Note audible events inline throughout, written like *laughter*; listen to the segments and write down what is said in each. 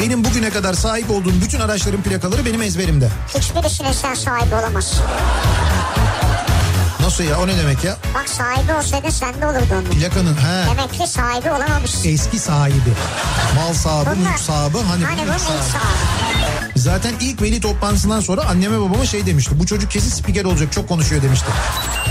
Benim bugüne kadar sahip olduğum bütün araçların plakaları benim ezberimde. Hiçbirisine sen sahibi olamazsın. Nasıl ya o ne demek ya? Bak sahibi olsaydın sende olurdu onun. Plakanın he. Demek ki sahibi olamamışsın. Eski sahibi. Mal sahibi, Bunlar- mülk sahibi. Hani, Hani bu mülk sahibi. sahibi. Zaten ilk veli toplantısından sonra anneme babama şey demişti. Bu çocuk kesin spiker olacak çok konuşuyor demişti.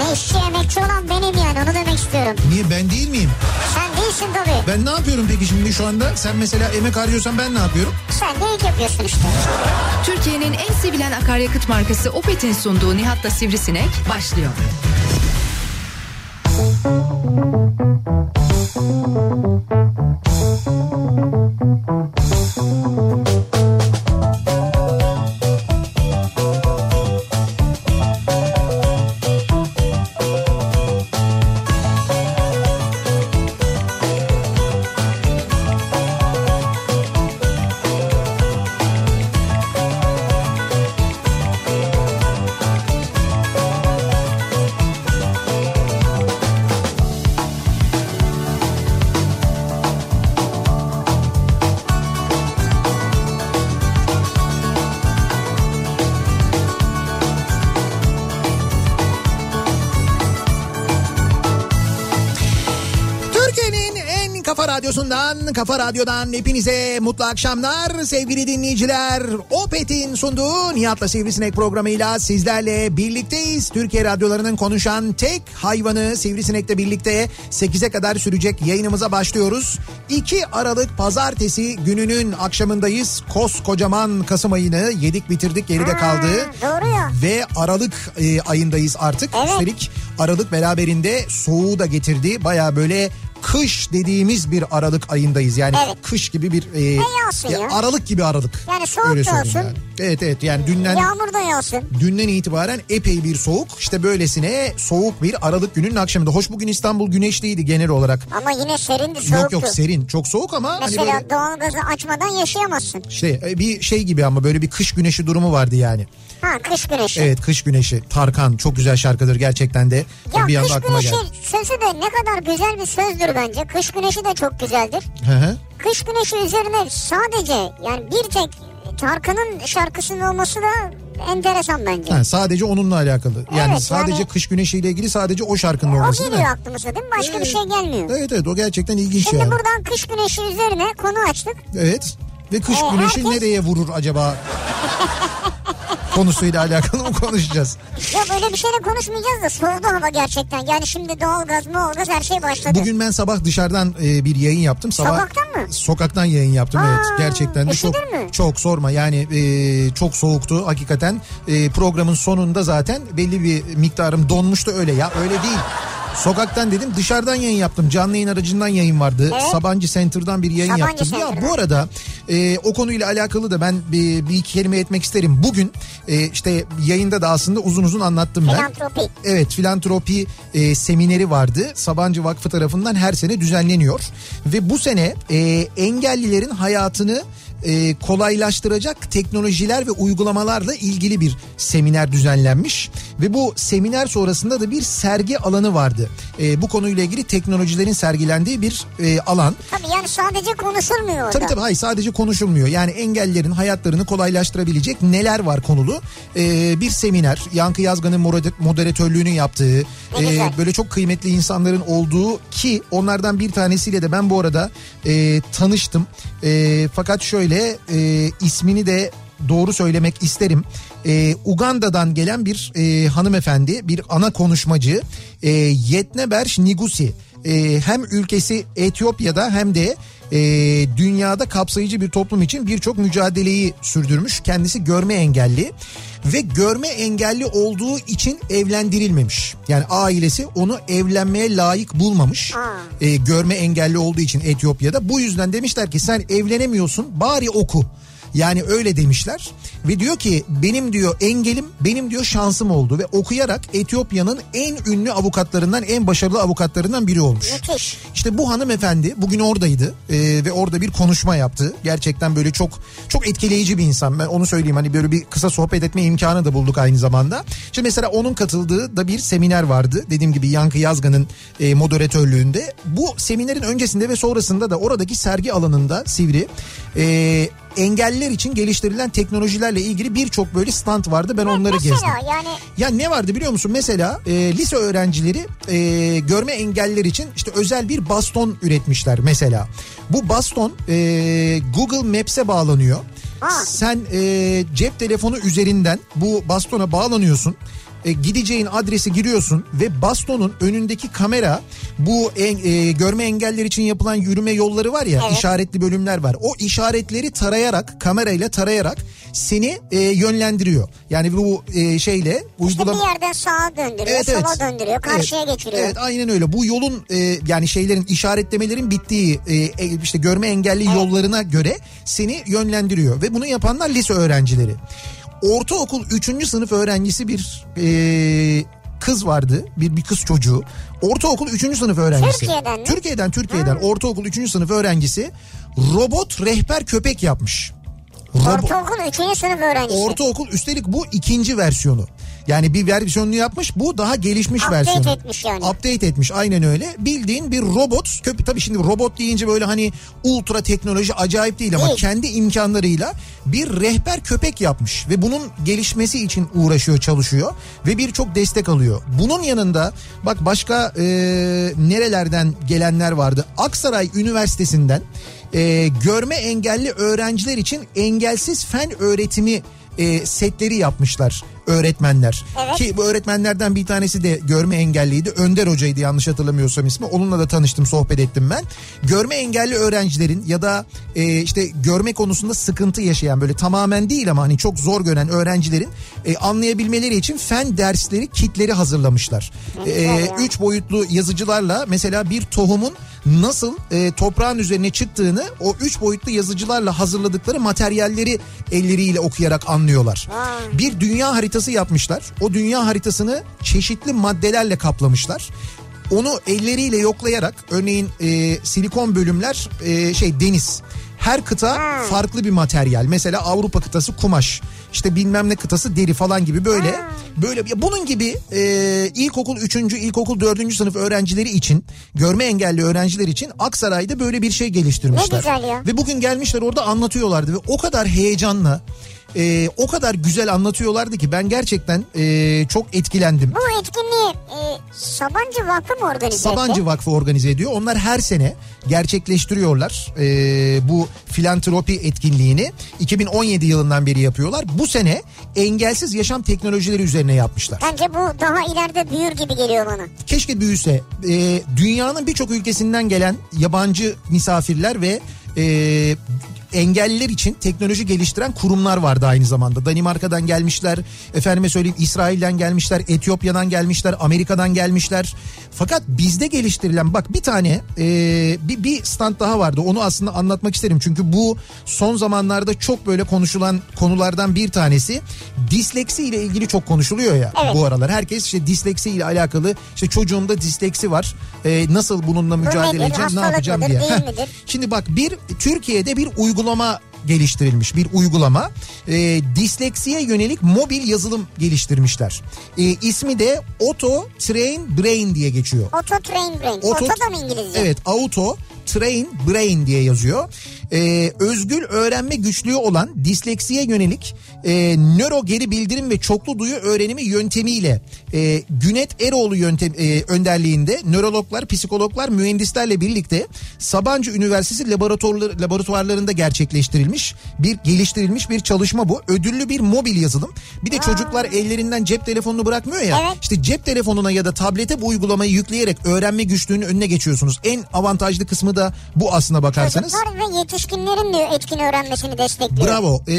Ne işçi emekçi olan benim yani onu demek istiyorum. Niye ben değil miyim? Sen değilsin tabii. Ben ne yapıyorum peki şimdi şu anda? Sen mesela emek harcıyorsan ben ne yapıyorum? Sen de ilk yapıyorsun işte. Türkiye'nin en sevilen akaryakıt markası Opet'in sunduğu Nihat'la Sivrisinek başlıyor. Türkiye'nin radyosundan, kafa radyodan hepinize mutlu akşamlar sevgili dinleyiciler. Opet'in sunduğu Nihat'la Sivrisinek programıyla sizlerle birlikteyiz. Türkiye radyolarının konuşan tek hayvanı Sivrisinek'le birlikte 8'e kadar sürecek yayınımıza başlıyoruz. 2 Aralık pazartesi gününün akşamındayız. Koskocaman Kasım ayını yedik bitirdik geride kaldı. Doğru ya. Ve Aralık e, ayındayız artık. Evet. Üstelik Aralık beraberinde soğuğu da getirdi. Baya böyle kış dediğimiz bir Aralık ayındayız. Yani Evet. kış gibi bir... E, yağsın ya. Aralık gibi Aralık. Yani soğuk Öyle yağsın. Yani. Evet evet yani dünden... Yağmur da yağsın. Dünden itibaren epey bir soğuk. İşte böylesine soğuk bir Aralık gününün akşamında. Hoş bugün İstanbul güneşliydi genel olarak. Ama yine serindi soğuktu. Yok yok serin. Çok soğuk ama hani Mesela böyle doğalgazı açmadan yaşayamazsın. işte e, bir şey gibi ama böyle bir kış güneşi durumu vardı yani. Ha kış güneşi. Evet kış güneşi. Tarkan çok güzel şarkıdır gerçekten de. Ya bir anda aklıma geldi. Sözü de ne kadar güzel bir sözdür bence. Kış güneşi de çok güzeldir. Hı hı. Kış güneşi üzerine sadece yani bir tek Tarkan'ın şarkısının olması da enteresan bence. Ha, sadece onunla alakalı. Yani Evet, sadece yani- kış güneşiyle ilgili sadece o şarkının o olması değil geliyor mi? aklımıza değil mi? Başka bir Evet. şey gelmiyor. Evet evet o gerçekten ilginç Şimdi yani. buradan kış güneşi üzerine konu açtık. Evet. Ve kış Ee, güneşi herkes- nereye vurur acaba? *laughs* konusuyla alakalı mı konuşacağız? Ya böyle bir şeyle konuşmayacağız da soğudu hava gerçekten. Yani şimdi doğalgaz doğalgaz her şey başladı. Bugün ben sabah dışarıdan e, bir yayın yaptım. Sabah, Sokaktan mı? Sokaktan yayın yaptım Aa, evet. Gerçekten de çok mü? çok sorma. Yani e, çok soğuktu hakikaten. E, programın sonunda zaten belli bir miktarım donmuştu öyle ya. Öyle değil. Sokaktan dedim dışarıdan yayın yaptım. Canlı yayın aracından yayın vardı. Evet. Sabancı Center'dan bir yayın Sabancı yaptım. Ya Center'dan. bu arada e, o konuyla alakalı da ben bir, bir iki kelime etmek isterim. Bugün e, işte yayında da aslında uzun uzun anlattım ben. Filantropi. Evet filantropi e, semineri vardı. Sabancı Vakfı tarafından her sene düzenleniyor. Ve bu sene e, engellilerin hayatını e, kolaylaştıracak teknolojiler ve uygulamalarla ilgili bir seminer düzenlenmiş. Ve bu seminer sonrasında da bir sergi alanı vardı. E, bu konuyla ilgili teknolojilerin sergilendiği bir e, alan. Tabii yani sadece konuşulmuyor orada. Tabii tabii hayır sadece konuşulmuyor. Yani engellilerin hayatlarını kolaylaştırabilecek neler var konulu. Ee, bir seminer Yankı Yazgan'ın moder- moderatörlüğünü yaptığı e, böyle çok kıymetli insanların olduğu ki onlardan bir tanesiyle de ben bu arada e, tanıştım. E, fakat şöyle e, ismini de doğru söylemek isterim. E, Uganda'dan gelen bir e, hanımefendi, bir ana konuşmacı e, Yetneberş Nigusi. E, hem ülkesi Etiyopya'da hem de e, dünyada kapsayıcı bir toplum için birçok mücadeleyi sürdürmüş. Kendisi görme engelli ve görme engelli olduğu için evlendirilmemiş. Yani ailesi onu evlenmeye layık bulmamış. E, görme engelli olduğu için Etiyopya'da. Bu yüzden demişler ki sen evlenemiyorsun bari oku. Yani öyle demişler ve diyor ki benim diyor engelim benim diyor şansım oldu ve okuyarak Etiyopya'nın en ünlü avukatlarından en başarılı avukatlarından biri olmuş. Müthiş. İşte bu hanımefendi bugün oradaydı e, ve orada bir konuşma yaptı. Gerçekten böyle çok çok etkileyici bir insan. Ben onu söyleyeyim hani böyle bir kısa sohbet etme imkanı da bulduk aynı zamanda. İşte mesela onun katıldığı da bir seminer vardı. Dediğim gibi Yankı Yazgan'ın e, moderatörlüğünde. Bu seminerin öncesinde ve sonrasında da oradaki sergi alanında Sivri e, engelliler için geliştirilen teknolojilerle ilgili birçok böyle stand vardı. Ben onları Mesela gezdim. yani Ya ne vardı biliyor musun? Mesela e, lise öğrencileri e, görme engelliler için işte özel bir baston üretmişler mesela. Bu baston e, Google Maps'e bağlanıyor. Ha. Sen e, cep telefonu üzerinden bu bastona bağlanıyorsun. E, gideceğin adresi giriyorsun ve bastonun önündeki kamera bu en- e, görme engeller için yapılan yürüme yolları var ya Evet. işaretli bölümler var. O işaretleri tarayarak kamerayla tarayarak seni e, yönlendiriyor. Yani bu e, şeyle işte uygulama bir yerden sağa döndürüyor, sola döndürüyor, karşıya Evet, geçiriyor. Evet aynen öyle. Bu yolun e, yani şeylerin işaretlemelerin bittiği e, e, işte görme engelli yollarına göre seni yönlendiriyor ve bunu yapanlar lise öğrencileri. Ortaokul 3. sınıf öğrencisi bir e, kız vardı. Bir bir kız çocuğu. Ortaokul 3. sınıf öğrencisi. Türkiye'den mi? Türkiye'den Türkiye'den ortaokul 3. sınıf öğrencisi robot rehber köpek yapmış. Robo- Ortaokul 3. sınıf öğrencisi. Ortaokul üstelik bu ikinci versiyonu. Yani bir versiyonunu yapmış bu daha gelişmiş Update versiyonu. etmiş yani. Update etmiş aynen öyle. Bildiğin bir robot köpek tabii şimdi robot deyince böyle hani ultra teknoloji acayip değil ama Değil. kendi imkanlarıyla bir rehber köpek yapmış ve bunun gelişmesi için uğraşıyor çalışıyor ve birçok destek alıyor. Bunun yanında bak başka e, nerelerden gelenler vardı. Aksaray Üniversitesi'nden e, görme engelli öğrenciler için engelsiz fen öğretimi e, setleri yapmışlar öğretmenler. Evet. Ki bu öğretmenlerden bir tanesi de görme engelliydi. Önder Hoca'ydı yanlış hatırlamıyorsam ismi. Onunla da tanıştım sohbet ettim ben. Görme engelli öğrencilerin ya da e, işte görme konusunda sıkıntı yaşayan böyle tamamen değil ama hani çok zor gören öğrencilerin e, anlayabilmeleri için fen dersleri kitleri hazırlamışlar. E, üç boyutlu yazıcılarla mesela bir tohumun nasıl e, toprağın üzerine çıktığını o üç boyutlu yazıcılarla hazırladıkları materyalleri elleriyle okuyarak anlıyorlar. Bir dünya haritası yapmışlar. O dünya haritasını çeşitli maddelerle kaplamışlar. Onu elleriyle yoklayarak örneğin e, silikon bölümler e, şey deniz. Her kıta Hmm. farklı bir materyal. Mesela Avrupa kıtası kumaş. işte bilmem ne kıtası deri falan gibi böyle. Böyle ya bunun gibi e, ilkokul 3. ilkokul 4. sınıf öğrencileri için görme engelli öğrenciler için Aksaray'da böyle bir şey geliştirmişler. Ne güzel ya. Ve bugün gelmişler orada anlatıyorlardı ve o kadar heyecanla e, o kadar güzel anlatıyorlardı ki ben gerçekten e, çok etkilendim. Bu etkinliği e, Sabancı Vakfı mı organize etti? Sabancı Vakfı organize ediyor. Onlar her sene gerçekleştiriyorlar e, bu filantropi etkinliğini. 2017 yılından beri yapıyorlar. Bu sene engelsiz yaşam teknolojileri üzerine yapmışlar. Bence bu daha ileride büyür gibi geliyor bana. Keşke büyüse. E, dünyanın birçok ülkesinden gelen yabancı misafirler ve e, engelliler için teknoloji geliştiren kurumlar vardı aynı zamanda. Danimarka'dan gelmişler, efendime söyleyeyim İsrail'den gelmişler, Etiyopya'dan gelmişler, Amerika'dan gelmişler. Fakat bizde geliştirilen bak bir tane e, bir, bir stand daha vardı. Onu aslında anlatmak isterim. Çünkü bu son zamanlarda çok böyle konuşulan konulardan bir tanesi. Disleksi ile ilgili çok konuşuluyor ya Evet. bu aralar. Herkes işte disleksi ile alakalı işte çocuğumda disleksi var. E, nasıl bununla mücadele edeceğim, ne yapacağım mıdır, diye. midir? Şimdi bak bir Türkiye'de bir uygulama geliştirilmiş bir uygulama e, disleksiye yönelik mobil yazılım geliştirmişler. E, ismi de Auto Train Brain diye geçiyor. Auto Train Brain. Auto- Auto da mı İngilizce? Evet Auto Train Brain diye yazıyor. Ee, özgül öğrenme güçlüğü olan disleksiye yönelik e, nöro geri bildirim ve çoklu duyu öğrenimi yöntemiyle e, Günet Eroğlu yöntem e, önderliğinde nörologlar, psikologlar, mühendislerle birlikte Sabancı Üniversitesi laboratuvarları, laboratuvarlarında gerçekleştirilmiş bir geliştirilmiş bir çalışma bu. Ödüllü bir mobil yazılım. Bir de çocuklar ellerinden cep telefonunu bırakmıyor ya. Evet. İşte cep telefonuna ya da tablete bu uygulamayı yükleyerek öğrenme güçlüğünün önüne geçiyorsunuz. En avantajlı kısmı da da bu aslına bakarsanız. Çocuklar ve yetişkinlerin diyor etkin öğrenmesini destekliyor. Bravo ee,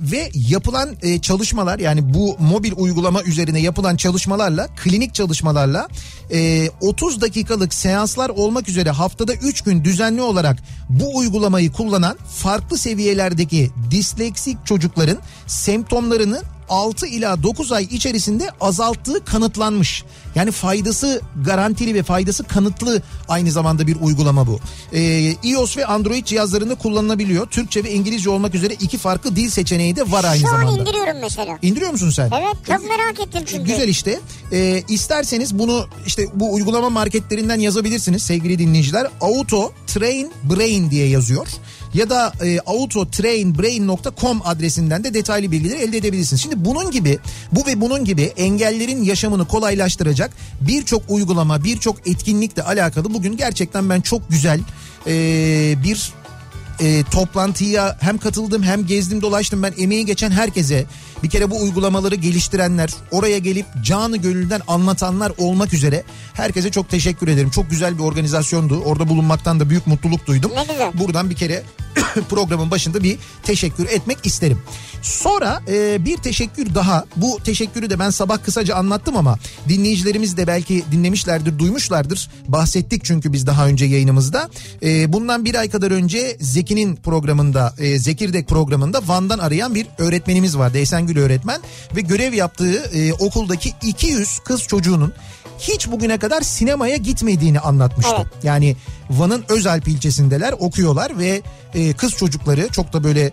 ve yapılan e, çalışmalar yani bu mobil uygulama üzerine yapılan çalışmalarla klinik çalışmalarla e, 30 dakikalık seanslar olmak üzere haftada 3 gün düzenli olarak bu uygulamayı kullanan farklı seviyelerdeki disleksik çocukların semptomlarını 6 ila 9 ay içerisinde azalttığı kanıtlanmış. Yani faydası garantili ve faydası kanıtlı aynı zamanda bir uygulama bu. Ee, iOS ve Android cihazlarında kullanılabiliyor. Türkçe ve İngilizce olmak üzere iki farklı dil seçeneği de var aynı Şu zamanda. an indiriyorum mesela. İndiriyor musun sen? Evet çok merak ettim çünkü. Güzel işte. Ee, isterseniz bunu işte bu uygulama marketlerinden yazabilirsiniz sevgili dinleyiciler. Auto Train Brain diye yazıyor. Ya da e, autotrainbrain.com adresinden de detaylı bilgileri elde edebilirsiniz. Şimdi bunun gibi bu ve bunun gibi engellerin yaşamını kolaylaştıracak birçok uygulama birçok etkinlikle alakalı bugün gerçekten ben çok güzel e, bir e, toplantıya hem katıldım hem gezdim dolaştım ben emeği geçen herkese bir kere bu uygulamaları geliştirenler oraya gelip canı gönülden anlatanlar olmak üzere herkese çok teşekkür ederim. Çok güzel bir organizasyondu orada bulunmaktan da büyük mutluluk duydum. Ne güzel. Buradan bir kere *coughs* programın başında bir teşekkür etmek isterim. Sonra e, bir teşekkür daha bu teşekkürü de ben sabah kısaca anlattım ama dinleyicilerimiz de belki dinlemişlerdir duymuşlardır bahsettik çünkü biz daha önce yayınımızda. E, bundan bir ay kadar önce Zeki'nin programında e, Zekirdek programında Van'dan arayan bir öğretmenimiz vardı Esengül öğretmen ve görev yaptığı e, okuldaki 200 kız çocuğunun hiç bugüne kadar sinemaya gitmediğini anlatmıştı. Evet. Yani Van'ın Özalp ilçesindeler okuyorlar ve e, kız çocukları çok da böyle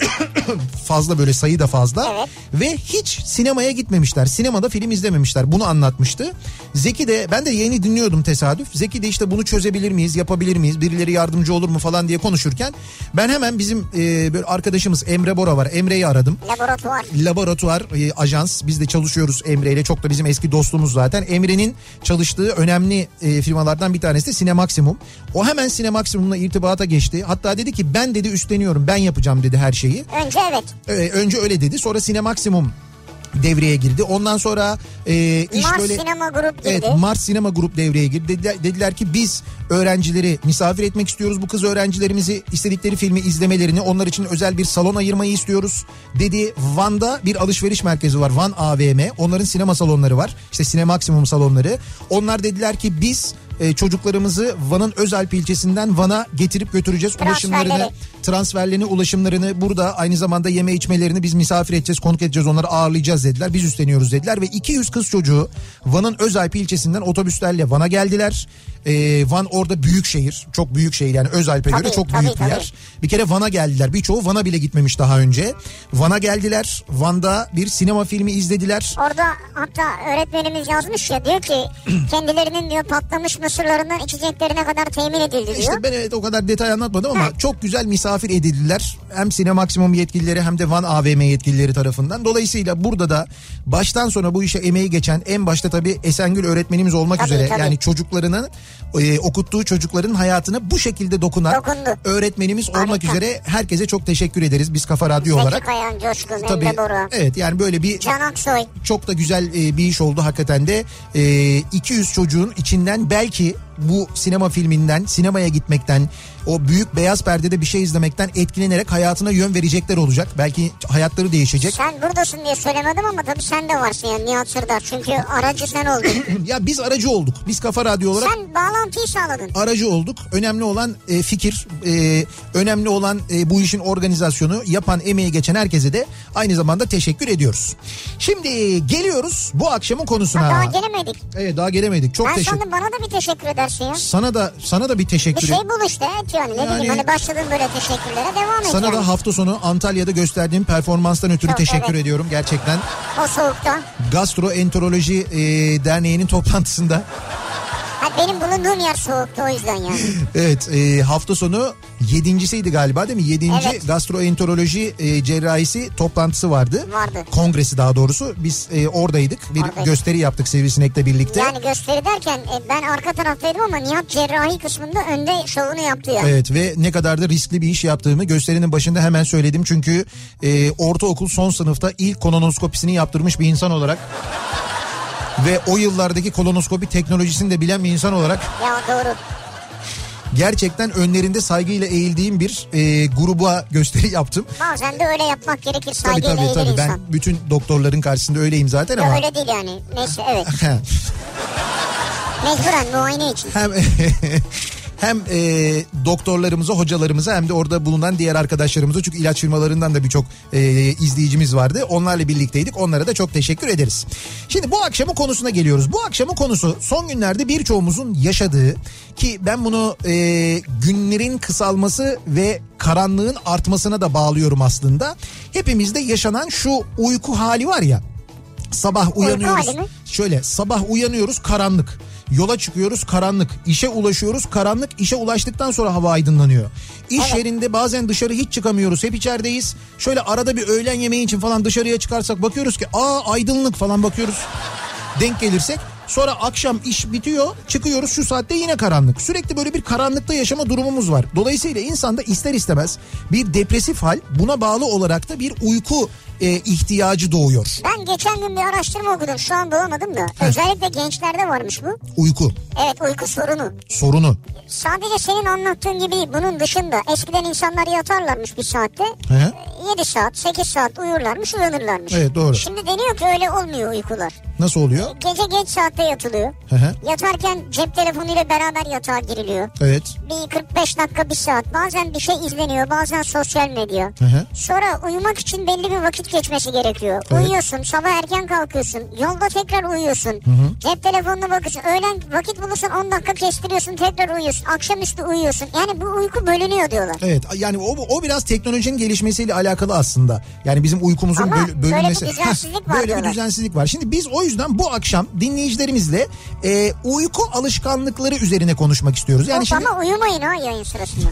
*coughs* fazla böyle sayı da fazla Evet. ve hiç sinemaya gitmemişler. Sinemada film izlememişler. Bunu anlatmıştı. Zeki de ben de yeni dinliyordum tesadüf. Zeki de işte bunu çözebilir miyiz, yapabilir miyiz, birileri yardımcı olur mu falan diye konuşurken ben hemen bizim e, böyle arkadaşımız Emre Bora var. Emre'yi aradım Laboratuvar. laboratuvar e, ajans biz de çalışıyoruz Emre ile çok da bizim eski dostluğumuz zaten. Emre'nin çalıştığı önemli e, firmalardan bir tanesi de Sinemaksimum. O hemen Sinemaksimum'la irtibata geçti. Hatta dedi ki ben dedi üstleniyorum ben yapacağım dedi her şeyi. Önce evet. Ee, önce öyle dedi sonra Sinemaksimum devreye girdi. Ondan sonra e, iş Mars böyle... Sinema Grup girdi. Evet Mars Sinema Grup devreye girdi. Dediler, dediler ki biz öğrencileri misafir etmek istiyoruz. Bu kız öğrencilerimizi istedikleri filmi izlemelerini onlar için özel bir salon ayırmayı istiyoruz. Dedi Van'da bir alışveriş merkezi var. Van AVM. Onların sinema salonları var. İşte Sinemaksimum salonları. Onlar dediler ki biz e, çocuklarımızı Van'ın Özalp ilçesinden Van'a getirip götüreceğiz. Ulaşımlarını, transferlerini, ulaşımlarını burada aynı zamanda yeme içmelerini biz misafir edeceğiz, konuk edeceğiz, onları ağırlayacağız dediler. Biz üstleniyoruz dediler ve 200 kız çocuğu Van'ın Özalp ilçesinden otobüslerle Van'a geldiler. E, Van orada büyük şehir, çok büyük şehir yani Özalp'e göre Tabii, çok tabii, büyük bir tabii. yer. Bir kere Van'a geldiler. Birçoğu Van'a bile gitmemiş daha önce. Van'a geldiler. Van'da bir sinema filmi izlediler. Orada hatta öğretmenimiz yazmış ya diyor ki kendilerinin diyor patlamış mısırlarından içeceklerine kadar temin edildi diyor. İşte ben evet o kadar detay anlatmadım ama çok güzel misafir edildiler. Hem Sinemaksimum yetkilileri hem de Van AVM yetkilileri tarafından. Dolayısıyla burada da baştan sona bu işe emeği geçen en başta tabii Esengül öğretmenimiz olmak Tabii, üzere tabii. yani çocuklarının e, okuttuğu çocukların hayatına bu şekilde dokunan Dokundu. öğretmenimiz olmak Harika. üzere herkese çok teşekkür ederiz biz Kafa Radyo Zeki olarak. Kayan, Coşkun, Tabii evet yani böyle bir Can Aksoy. çok da güzel e, bir iş oldu hakikaten de. E, 200 çocuğun içinden belki bu sinema filminden, sinemaya gitmekten, o büyük beyaz perdede bir şey izlemekten etkilenerek hayatına yön verecekler olacak. Belki hayatları değişecek. Sen buradasın diye söylemedim ama tabii sen de varsın yani Nihat Sırdar. Çünkü aracı sen oldun. *clears throat* ya biz aracı olduk. Biz Kafa Radyo olarak sen bağlantıyı sağladın. aracı olduk. Önemli olan e, fikir, e, önemli olan e, bu işin organizasyonu yapan, emeği geçen herkese de aynı zamanda teşekkür ediyoruz. Şimdi geliyoruz bu akşamın konusuna. Daha gelemedik. Evet daha gelemedik. Çok ben teşekkür. sandım bana da bir teşekkür edersin ya. Sana da sana da bir Bir teşekkür. şey bul işte yani. Ne Yani- bileyim hani başladın böyle teşekkürlere devam et Sana yani. da hafta sonu Antalya'da gösterdiğim performanstan ötürü Çok, teşekkür evet. ediyorum gerçekten. O soğukta. Gastroenteroloji e, Derneği'nin toplantısında Ha, benim bulunduğum yer soğuktu o yüzden yani. evet e, hafta sonu yedincisiydi galiba değil mi? Yedinci Evet. gastroenteroloji e, cerrahisi toplantısı vardı. Vardı. Kongresi daha doğrusu. Biz e, oradaydık. Bir Oradaydık. gösteri yaptık Sivrisinek'le birlikte. Yani gösteri derken e, ben arka taraftaydım ama Nihat cerrahi kısmında önde şovunu yaptı yani. Evet ve ne kadar da riskli bir iş yaptığımı gösterinin başında hemen söyledim. Çünkü e, ortaokul son sınıfta ilk kolonoskopisini yaptırmış bir insan olarak ve o yıllardaki kolonoskopi teknolojisini de bilen bir insan olarak Ya doğru. gerçekten önlerinde saygıyla eğildiğim bir e, gruba gösteri *laughs* yaptım. Bazen de öyle yapmak gerekir Tabii saygıyla tabii eğilir tabii ben insan. bütün doktorların karşısında öyleyim zaten Ya ama öyle değil yani. Neyse evet. *laughs* Mecburen muayene için. hem *laughs* hem e, doktorlarımıza, hocalarımıza hem de orada bulunan diğer arkadaşlarımıza çünkü ilaç firmalarından da birçok e, izleyicimiz vardı. Onlarla birlikteydik. Onlara da çok teşekkür ederiz. Şimdi bu akşamın konusuna geliyoruz. Bu akşamın konusu son günlerde birçoğumuzun yaşadığı ki ben bunu e, günlerin kısalması ve karanlığın artmasına da bağlıyorum aslında. Hepimizde yaşanan şu uyku hali var ya. Sabah uyanıyoruz. Şöyle sabah uyanıyoruz karanlık. Yola çıkıyoruz karanlık. İşe ulaşıyoruz karanlık. İşe ulaştıktan sonra hava aydınlanıyor. İş Evet. yerinde bazen dışarı hiç çıkamıyoruz. Hep içerideyiz. Şöyle arada bir öğlen yemeği için falan dışarıya çıkarsak bakıyoruz ki aa aydınlık falan bakıyoruz. Denk gelirsek sonra akşam iş bitiyor çıkıyoruz şu saatte yine karanlık. Sürekli böyle bir karanlıkta yaşama durumumuz var. Dolayısıyla insanda ister istemez bir depresif hal buna bağlı olarak da bir uyku e, ihtiyacı doğuyor. Ben geçen gün bir araştırma okudum. Şu an bulamadım da. Özellikle gençlerde varmış bu. Uyku Evet uyku sorunu. sorunu. Sadece senin anlattığın gibi bunun dışında eskiden insanlar yatarlarmış bir saatte. He? 7 saat 8 saat uyurlarmış uyanırlarmış. Evet, doğru. Şimdi deniyor ki öyle olmuyor uykular. Nasıl oluyor? Gece geç saatte yatılıyor. Hı hı. Yatarken cep telefonuyla beraber yatağa giriliyor. Evet. Bir 45 dakika bir saat bazen bir şey izleniyor bazen sosyal medya. Hı hı. Sonra uyumak için belli bir vakit geçmesi gerekiyor. Evet. Uyuyorsun sabah erken kalkıyorsun yolda tekrar uyuyorsun. Cep telefonuna bakıyorsun öğlen vakit bulursan 10 dakika kestiriyorsun tekrar uyuyorsun. Akşamüstü uyuyorsun yani bu uyku bölünüyor diyorlar. Evet yani o, o biraz teknolojinin gelişmesiyle alakalı aslında. Yani bizim uykumuzun Ama böl- böyle bir bölünmesi. düzensizlik *laughs* var Böyle bir diyorlar. düzensizlik var. Şimdi biz o yüzden bu akşam dinleyicilerimizle e, uyku alışkanlıkları üzerine konuşmak istiyoruz. Yani Yok şimdi ama uyumayın ha yayın sırasında.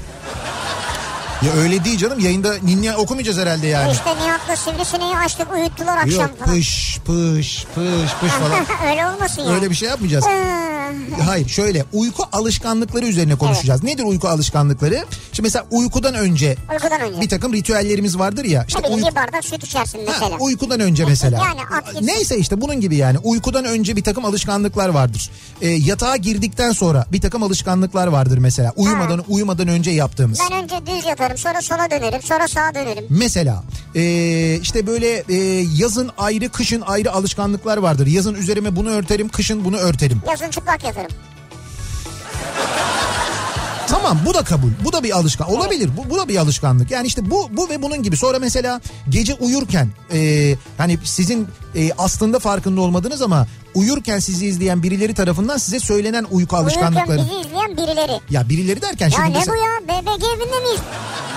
ya öyle değil canım yayında ninni okumayacağız herhalde yani. İşte Nihat'la Sivrisineği açtık uyuttular akşam Yok falan. pış pış pış pış falan. *laughs* Öyle olmasın ya. Öyle bir şey yapmayacağız. Ee, *laughs* Hayır şöyle uyku alışkanlıkları üzerine konuşacağız. Nedir uyku alışkanlıkları? Şimdi mesela uykudan önce Uykudan önce. bir takım ritüellerimiz vardır ya. İşte Tabii uyku- iki bardak süt içersin Ha, mesela. uykudan önce mesela. Yani at. Neyse işte bunun gibi yani uykudan önce bir takım alışkanlıklar vardır. Ee, yatağa girdikten sonra bir takım alışkanlıklar vardır mesela. Uyumadan uyumadan önce yaptığımız. Ben önce düz yatarım sonra sola dönerim sonra sağa dönerim. Mesela ee, işte böyle ee, yazın ayrı kışın ayrı alışkanlıklar vardır. Yazın üzerime bunu örterim kışın bunu örterim. Yazın çıplak yatarım. Tamam bu da kabul. Bu da bir alışkan. Olabilir. Bu, bu da bir alışkanlık. Yani işte bu bu ve bunun gibi. Sonra mesela gece uyurken e, hani sizin e, aslında farkında olmadınız ama uyurken sizi izleyen birileri tarafından size söylenen uyku alışkanlıkları. Uyurken bizi izleyen birileri. Ya birileri derken Ya şimdi ne mesela- bu ya? BBG evinde miyiz?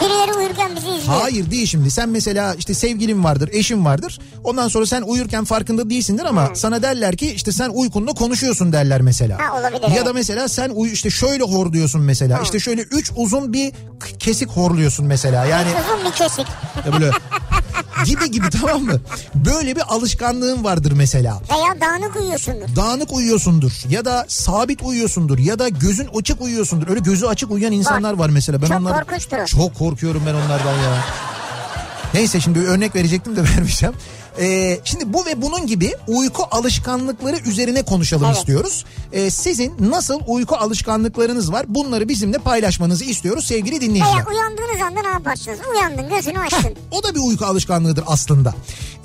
Birileri uyurken bizi izliyor. Hayır değil şimdi. Sen mesela işte sevgilin vardır, eşin vardır. Ondan sonra sen uyurken farkında değilsindir ama sana derler ki işte sen uykunda konuşuyorsun derler mesela. Ha, olabilir, Ya da mesela sen uyu işte şöyle horluyorsun mesela. İşte şöyle üç uzun bir kesik horluyorsun mesela. Yani Uzun bir kesik. ya böyle *laughs* gibi gibi tamam mı? Böyle bir alışkanlığın vardır mesela. Veya dağınık uyuyorsundur. Dağınık uyuyorsundur ya da sabit uyuyorsundur ya da gözün açık uyuyorsundur. Öyle gözü açık uyuyan insanlar var mesela. Ben Çok onlar korkunçtur. Çok korkuyorum ben onlardan ya. Neyse şimdi bir örnek verecektim de *laughs* vermeyeceğim. Ee, şimdi bu ve bunun gibi uyku alışkanlıkları üzerine konuşalım Evet. istiyoruz. Ee, sizin nasıl uyku alışkanlıklarınız var? Bunları bizimle paylaşmanızı istiyoruz sevgili dinleyiciler. Veya uyandığınız anda ne yaparsınız? Uyandın gözünü açtın. O da bir uyku alışkanlığıdır aslında.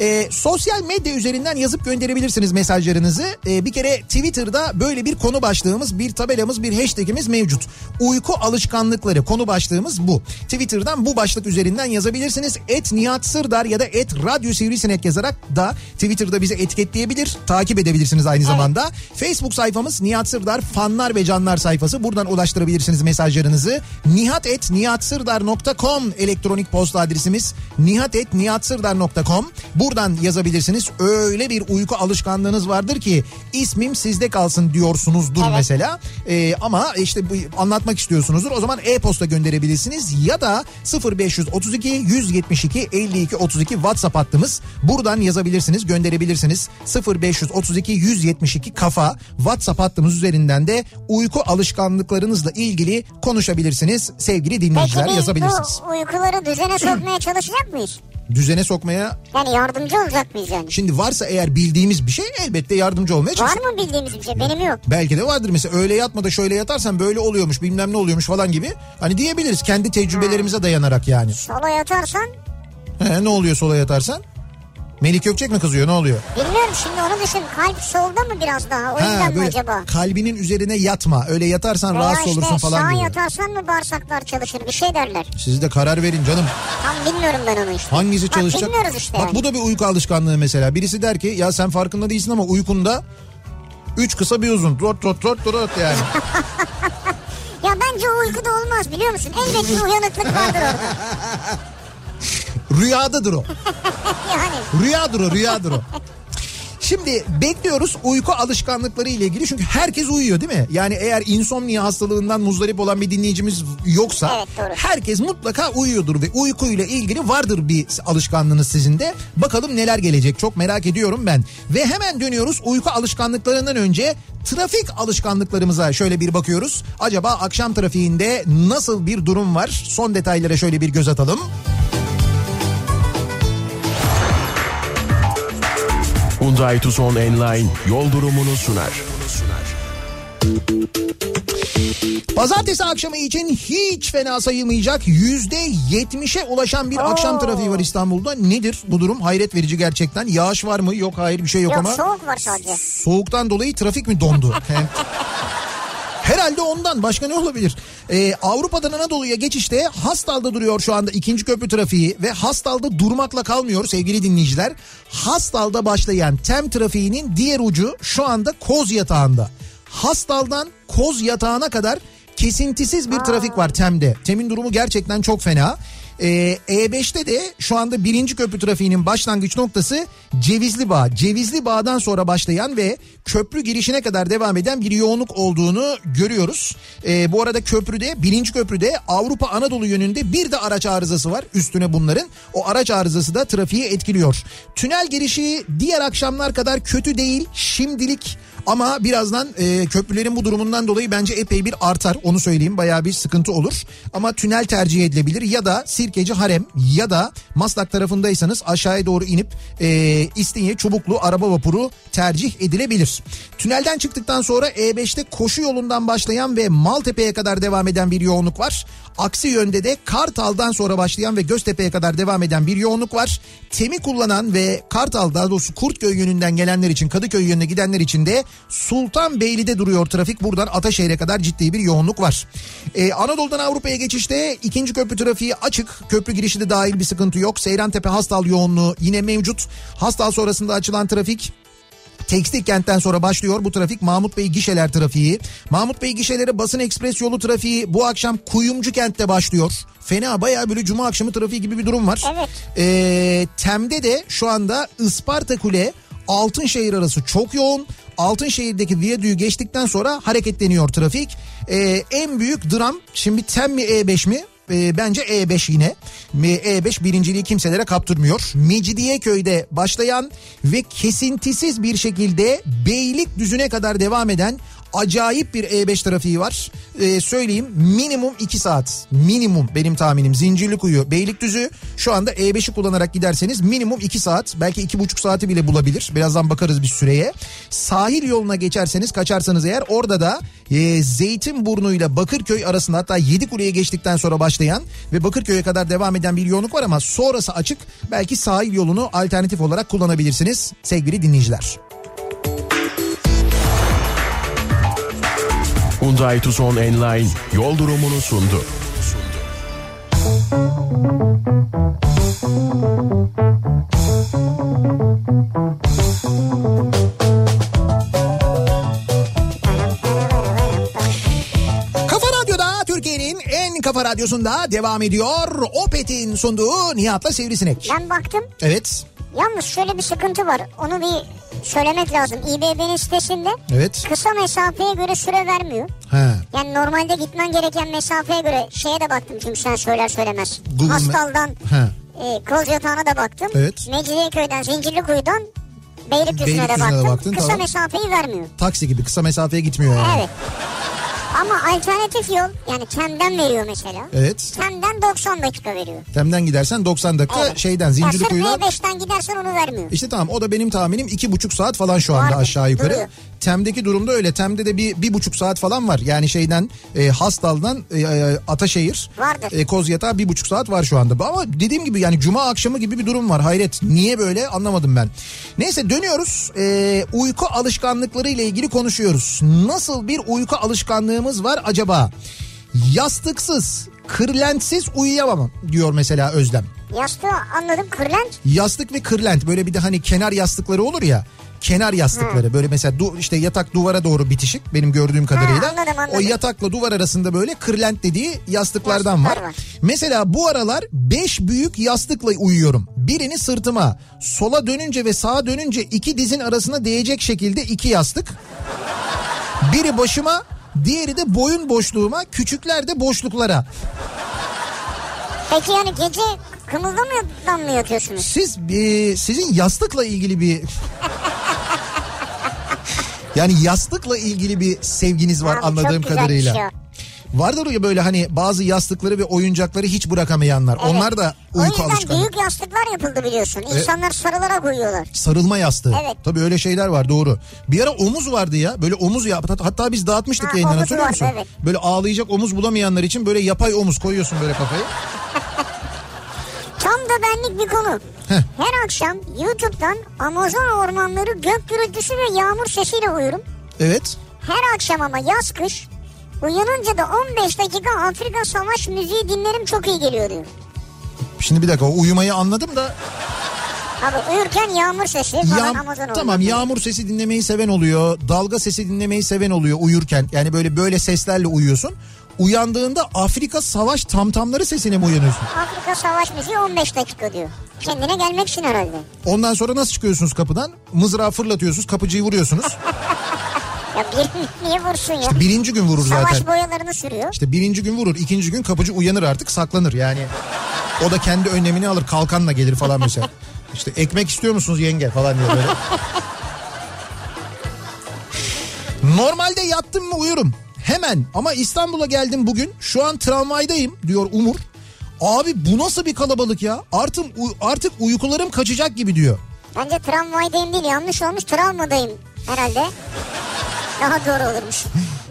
Ee, sosyal medya üzerinden yazıp gönderebilirsiniz mesajlarınızı. Ee, bir kere Twitter'da böyle bir konu başlığımız, bir tabelamız, bir hashtagimiz mevcut. Uyku alışkanlıkları konu başlığımız bu. Twitter'dan bu başlık üzerinden yazabilirsiniz. Et Nihat Sırdar ya da et Radyo Sivrisinek yazarak da Twitter'da bizi etiketleyebilir, takip edebilirsiniz aynı zamanda. Facebook sayfamız Nihat Sırdar fanlar ve canlar sayfası. Buradan ulaştırabilirsiniz mesajlarınızı. Nihat et nihatsırdar.com elektronik posta adresimiz. Nihat et nihatsırdar.com. Buradan yazabilirsiniz. Öyle bir uyku alışkanlığınız vardır ki ismim sizde kalsın diyorsunuzdur Evet. mesela. Ee, ama işte bu, anlatmak istiyorsunuzdur. O zaman e-posta gönderebilirsiniz ya da 0532 172 52 32 WhatsApp hattımız. Buradan yazabilirsiniz, gönderebilirsiniz. 0532 172 kafa WhatsApp hattımız üzerinden de uyku alışkanlıklarınızla ilgili konuşabilirsiniz. Sevgili Peki dinleyiciler biz yazabilirsiniz. bu uykuları düzene sokmaya çalışacak mıyız? Düzene sokmaya Yani yardımcı olacak mıyız yani? şimdi varsa eğer bildiğimiz bir şey elbette yardımcı olmaya Var çalışırız. mı bildiğimiz bir şey? Benim yok. Belki de vardır mesela öyle yatma da şöyle yatarsan böyle oluyormuş bilmem ne oluyormuş falan gibi. Hani diyebiliriz kendi tecrübelerimize dayanarak yani. Sola yatarsan He, ne oluyor sola yatarsan? Melik Gökçek mi kızıyor ne oluyor? bilmiyorum şimdi onu düşün. Kalp solda mı biraz daha? O yüzden mi böyle acaba? kalbinin üzerine yatma. Öyle yatarsan Veya rahatsız işte olursun falan gibi. yatarsan mı bağırsaklar çalışır bir şey derler. Siz de karar verin canım. Tam bilmiyorum ben onu işte. Hangisi Bak, çalışacak? Bilmiyoruz işte Bak yani. bu da bir uyku alışkanlığı mesela. Birisi der ki ya sen farkında değilsin ama uykunda üç kısa bir uzun. Rot rot rot rot yani. *laughs* Ya bence o uykuda olmaz biliyor musun? Elbet bir *laughs* uyanıklık vardır orada. Rüyadadır o. *laughs* Yani Rüyadır o rüyadır o. Şimdi bekliyoruz uyku alışkanlıkları ile ilgili çünkü herkes uyuyor değil mi? Yani eğer insomnia hastalığından muzdarip olan bir dinleyicimiz yoksa Evet, doğru. herkes mutlaka uyuyordur ve uykuyla ilgili vardır bir alışkanlığınız sizin de. Bakalım neler gelecek çok merak ediyorum ben. Ve hemen dönüyoruz uyku alışkanlıklarından önce trafik alışkanlıklarımıza şöyle bir bakıyoruz. Acaba akşam trafiğinde nasıl bir durum var? Son detaylara şöyle bir göz atalım. Hyundai Tucson Enline yol durumunu sunar. Pazartesi akşamı için hiç fena sayılmayacak yüzde yetmişe ulaşan bir akşam trafiği var İstanbul'da. Nedir bu durum? Hayret verici gerçekten. Yağış var mı? Yok hayır bir şey yok, yok ama. soğuk var sadece. Soğuktan dolayı trafik mi dondu? *laughs* Herhalde ondan başka ne olabilir? Ee, Avrupa'dan Anadolu'ya geçişte Hastal'da duruyor şu anda ikinci köprü trafiği ve Hastal'da durmakla kalmıyor sevgili dinleyiciler. Hastal'da başlayan tem trafiğinin diğer ucu şu anda Koz Yatağı'nda. Hastal'dan Koz Yatağı'na kadar kesintisiz bir trafik var Tem'de. Tem'in durumu gerçekten çok fena. Ee, E5'te de şu anda birinci köprü trafiğinin başlangıç noktası Cevizli Bağ. Cevizli Bağ'dan sonra başlayan ve köprü girişine kadar devam eden bir yoğunluk olduğunu görüyoruz. Ee, bu arada köprüde birinci köprüde Avrupa Anadolu yönünde bir de araç arızası var üstüne bunların. O araç arızası da trafiği etkiliyor. Tünel girişi diğer akşamlar kadar kötü değil şimdilik ama birazdan e, köprülerin bu durumundan dolayı bence epey bir artar. Onu söyleyeyim bayağı bir sıkıntı olur. Ama tünel tercih edilebilir ya da Sirkeci Harem ya da Maslak tarafındaysanız aşağıya doğru inip e, İstinye Çubuklu araba vapuru tercih edilebilir. Tünelden çıktıktan sonra E5'te koşu yolundan başlayan ve Maltepe'ye kadar devam eden bir yoğunluk var. Aksi yönde de Kartal'dan sonra başlayan ve Göztepe'ye kadar devam eden bir yoğunluk var. Temi kullanan ve Kartal daha doğrusu Kurtköy yönünden gelenler için Kadıköy yönüne gidenler için de Sultanbeyli'de duruyor trafik. Buradan Ataşehir'e kadar ciddi bir yoğunluk var. Ee, Anadolu'dan Avrupa'ya geçişte ikinci köprü trafiği açık. Köprü girişi de dahil bir sıkıntı yok. Seyrantepe Hastal yoğunluğu yine mevcut. Hastal sonrasında açılan trafik Tekstil kentten sonra başlıyor bu trafik Mahmut Bey gişeler trafiği. Mahmut Bey gişelere basın ekspres yolu trafiği bu akşam Kuyumcu kentte başlıyor. Fena bayağı böyle cuma akşamı trafiği gibi bir durum var. Evet. Ee, Tem'de de şu anda Isparta Kule Altınşehir arası çok yoğun. Altınşehir'deki viyadüğü geçtikten sonra hareketleniyor trafik. Ee, en büyük dram şimdi Tem mi E5 mi? Ee, bence E5 yine. E5 birinciliği kimselere kaptırmıyor. Mecidiyeköy'de başlayan ve kesintisiz bir şekilde Beylikdüzü'ne kadar devam eden acayip bir E5 trafiği var. Ee, söyleyeyim minimum 2 saat. Minimum benim tahminim. Zincirlikuyu, Beylikdüzü şu anda E5'i kullanarak giderseniz minimum 2 saat belki 2,5 saati bile bulabilir. Birazdan bakarız bir süreye. Sahil yoluna geçerseniz kaçarsanız eğer orada da e, Zeytinburnu ile Bakırköy arasında hatta Yedikule'ye geçtikten sonra başlayan ve Bakırköy'e kadar devam eden bir yoğunluk var ama sonrası açık. Belki sahil yolunu alternatif olarak kullanabilirsiniz sevgili dinleyiciler. Hyundai Tucson Enline yol durumunu sundu. Kafa Radyo'da Türkiye'nin en kafa radyosunda devam ediyor. Opet'in sunduğu Nihat'la Sivrisinek. Ben baktım. Evet. Yalnız şöyle bir sıkıntı var. Onu bir söylemek lazım. İBB'nin sitesinde Evet. kısa mesafeye göre süre vermiyor. Ha. Yani normalde gitmen gereken mesafeye göre şeye de baktım çünkü sen söyler söylemez. Google Hastal'dan Ha. e, Koz Yatağı'na da baktım. Evet. Mecidiyeköy'den Zincirlikuyu'dan Beylikdüzü'ne de baktım. baktın, Kısa tamam. mesafeyi vermiyor. Taksi gibi kısa mesafeye gitmiyor yani. Evet. Ama alternatif yol yani Tem'den veriyor mesela. Evet. Tem'den 90 dakika veriyor. Tem'den gidersen 90 dakika Evet. şeyden Ya Zincirlikuyu'dan. sırf E5'ten gidersen onu vermiyor. İşte tamam o da benim tahminim iki buçuk saat falan şu anda Vardır, aşağı yukarı. duruyor. Tem'deki durumda öyle. Tem'de de bir, bir buçuk saat falan var. Yani şeyden e, Hastal'dan e, e, Ataşehir. Vardır. E, Kozyatağa bir buçuk saat var şu anda. Ama dediğim gibi yani cuma akşamı gibi bir durum var. Hayret. Niye böyle anlamadım ben. Neyse dönüyoruz. E, uyku alışkanlıkları ile ilgili konuşuyoruz. Nasıl bir uyku alışkanlığımız var acaba? Yastıksız, kırlentsiz uyuyamam diyor mesela Özlem. Yastığı anladım kırlent. Yastık ve kırlent böyle bir de hani kenar yastıkları olur ya. Kenar yastıkları böyle mesela du, işte yatak duvara doğru bitişik benim gördüğüm kadarıyla. anladım, anladım. O yatakla duvar arasında böyle kırlent dediği yastıklardan var. Var. Mesela bu aralar 5 büyük yastıkla uyuyorum. Birini sırtıma, sola dönünce ve sağa dönünce iki dizin arasına değecek şekilde iki yastık. Biri başıma, diğeri de boyun boşluğuma, küçükler de boşluklara. Peki yani gece kımıldamadan mı yatıyorsunuz? Siz e, sizin yastıkla ilgili bir yani yastıkla ilgili bir sevginiz var Abi anladığım kadarıyla. şey o. Vardır ya böyle hani bazı yastıkları ve oyuncakları hiç bırakamayanlar. Evet. Onlar da O uyku yüzden alışkanlığı. büyük yastıklar yapıldı biliyorsun. İnsanlar sarılarak uyuyorlar. Sarılma yastığı. Evet. Tabii öyle şeyler var doğru. Bir ara omuz vardı ya. Böyle omuz ya. Hat- Hatta biz dağıtmıştık Ha, yayından hatırlıyor vardı, musun? evet. Böyle ağlayacak omuz bulamayanlar için böyle yapay omuz koyuyorsun böyle kafayı. *laughs* Tam da benlik bir konu. Heh. Her akşam YouTube'dan Amazon ormanları gök gürültüsü ve yağmur sesiyle uyurum. Evet. Her akşam ama yaz kış uyanınca da 15 dakika Afrika savaş müziği dinlerim çok iyi geliyor diyor. Şimdi bir dakika uyumayı anladım da Abi uyurken yağmur sesi falan Yağm- Amazon tamam ormanları. yağmur sesi dinlemeyi seven oluyor. Dalga sesi dinlemeyi seven oluyor uyurken. Yani böyle böyle seslerle uyuyorsun. Uyandığında Afrika savaş tamtamları sesine mi uyanıyorsun? Afrika savaş müziği 15 dakika diyor. Kendine gelmek için herhalde. Ondan sonra nasıl çıkıyorsunuz kapıdan? Mızrağı fırlatıyorsunuz, kapıcıyı vuruyorsunuz. *laughs* Ya bir niye vursun ya? İşte birinci gün vurur Savaş zaten. boyalarını sürüyor. İşte birinci gün vurur, ikinci gün kapıcı uyanır artık saklanır yani. O da kendi önlemini alır kalkanla gelir falan mesela. İşte ekmek istiyor musunuz yenge falan diye böyle. *laughs* Normalde yattım mı uyurum. Hemen ama İstanbul'a geldim bugün. Şu an tramvaydayım diyor Umur. Abi bu nasıl bir kalabalık ya? Artık artık uykularım kaçacak gibi diyor. Bence tramvaydayım değil yanlış olmuş travmadayım herhalde. Daha doğru olurmuş.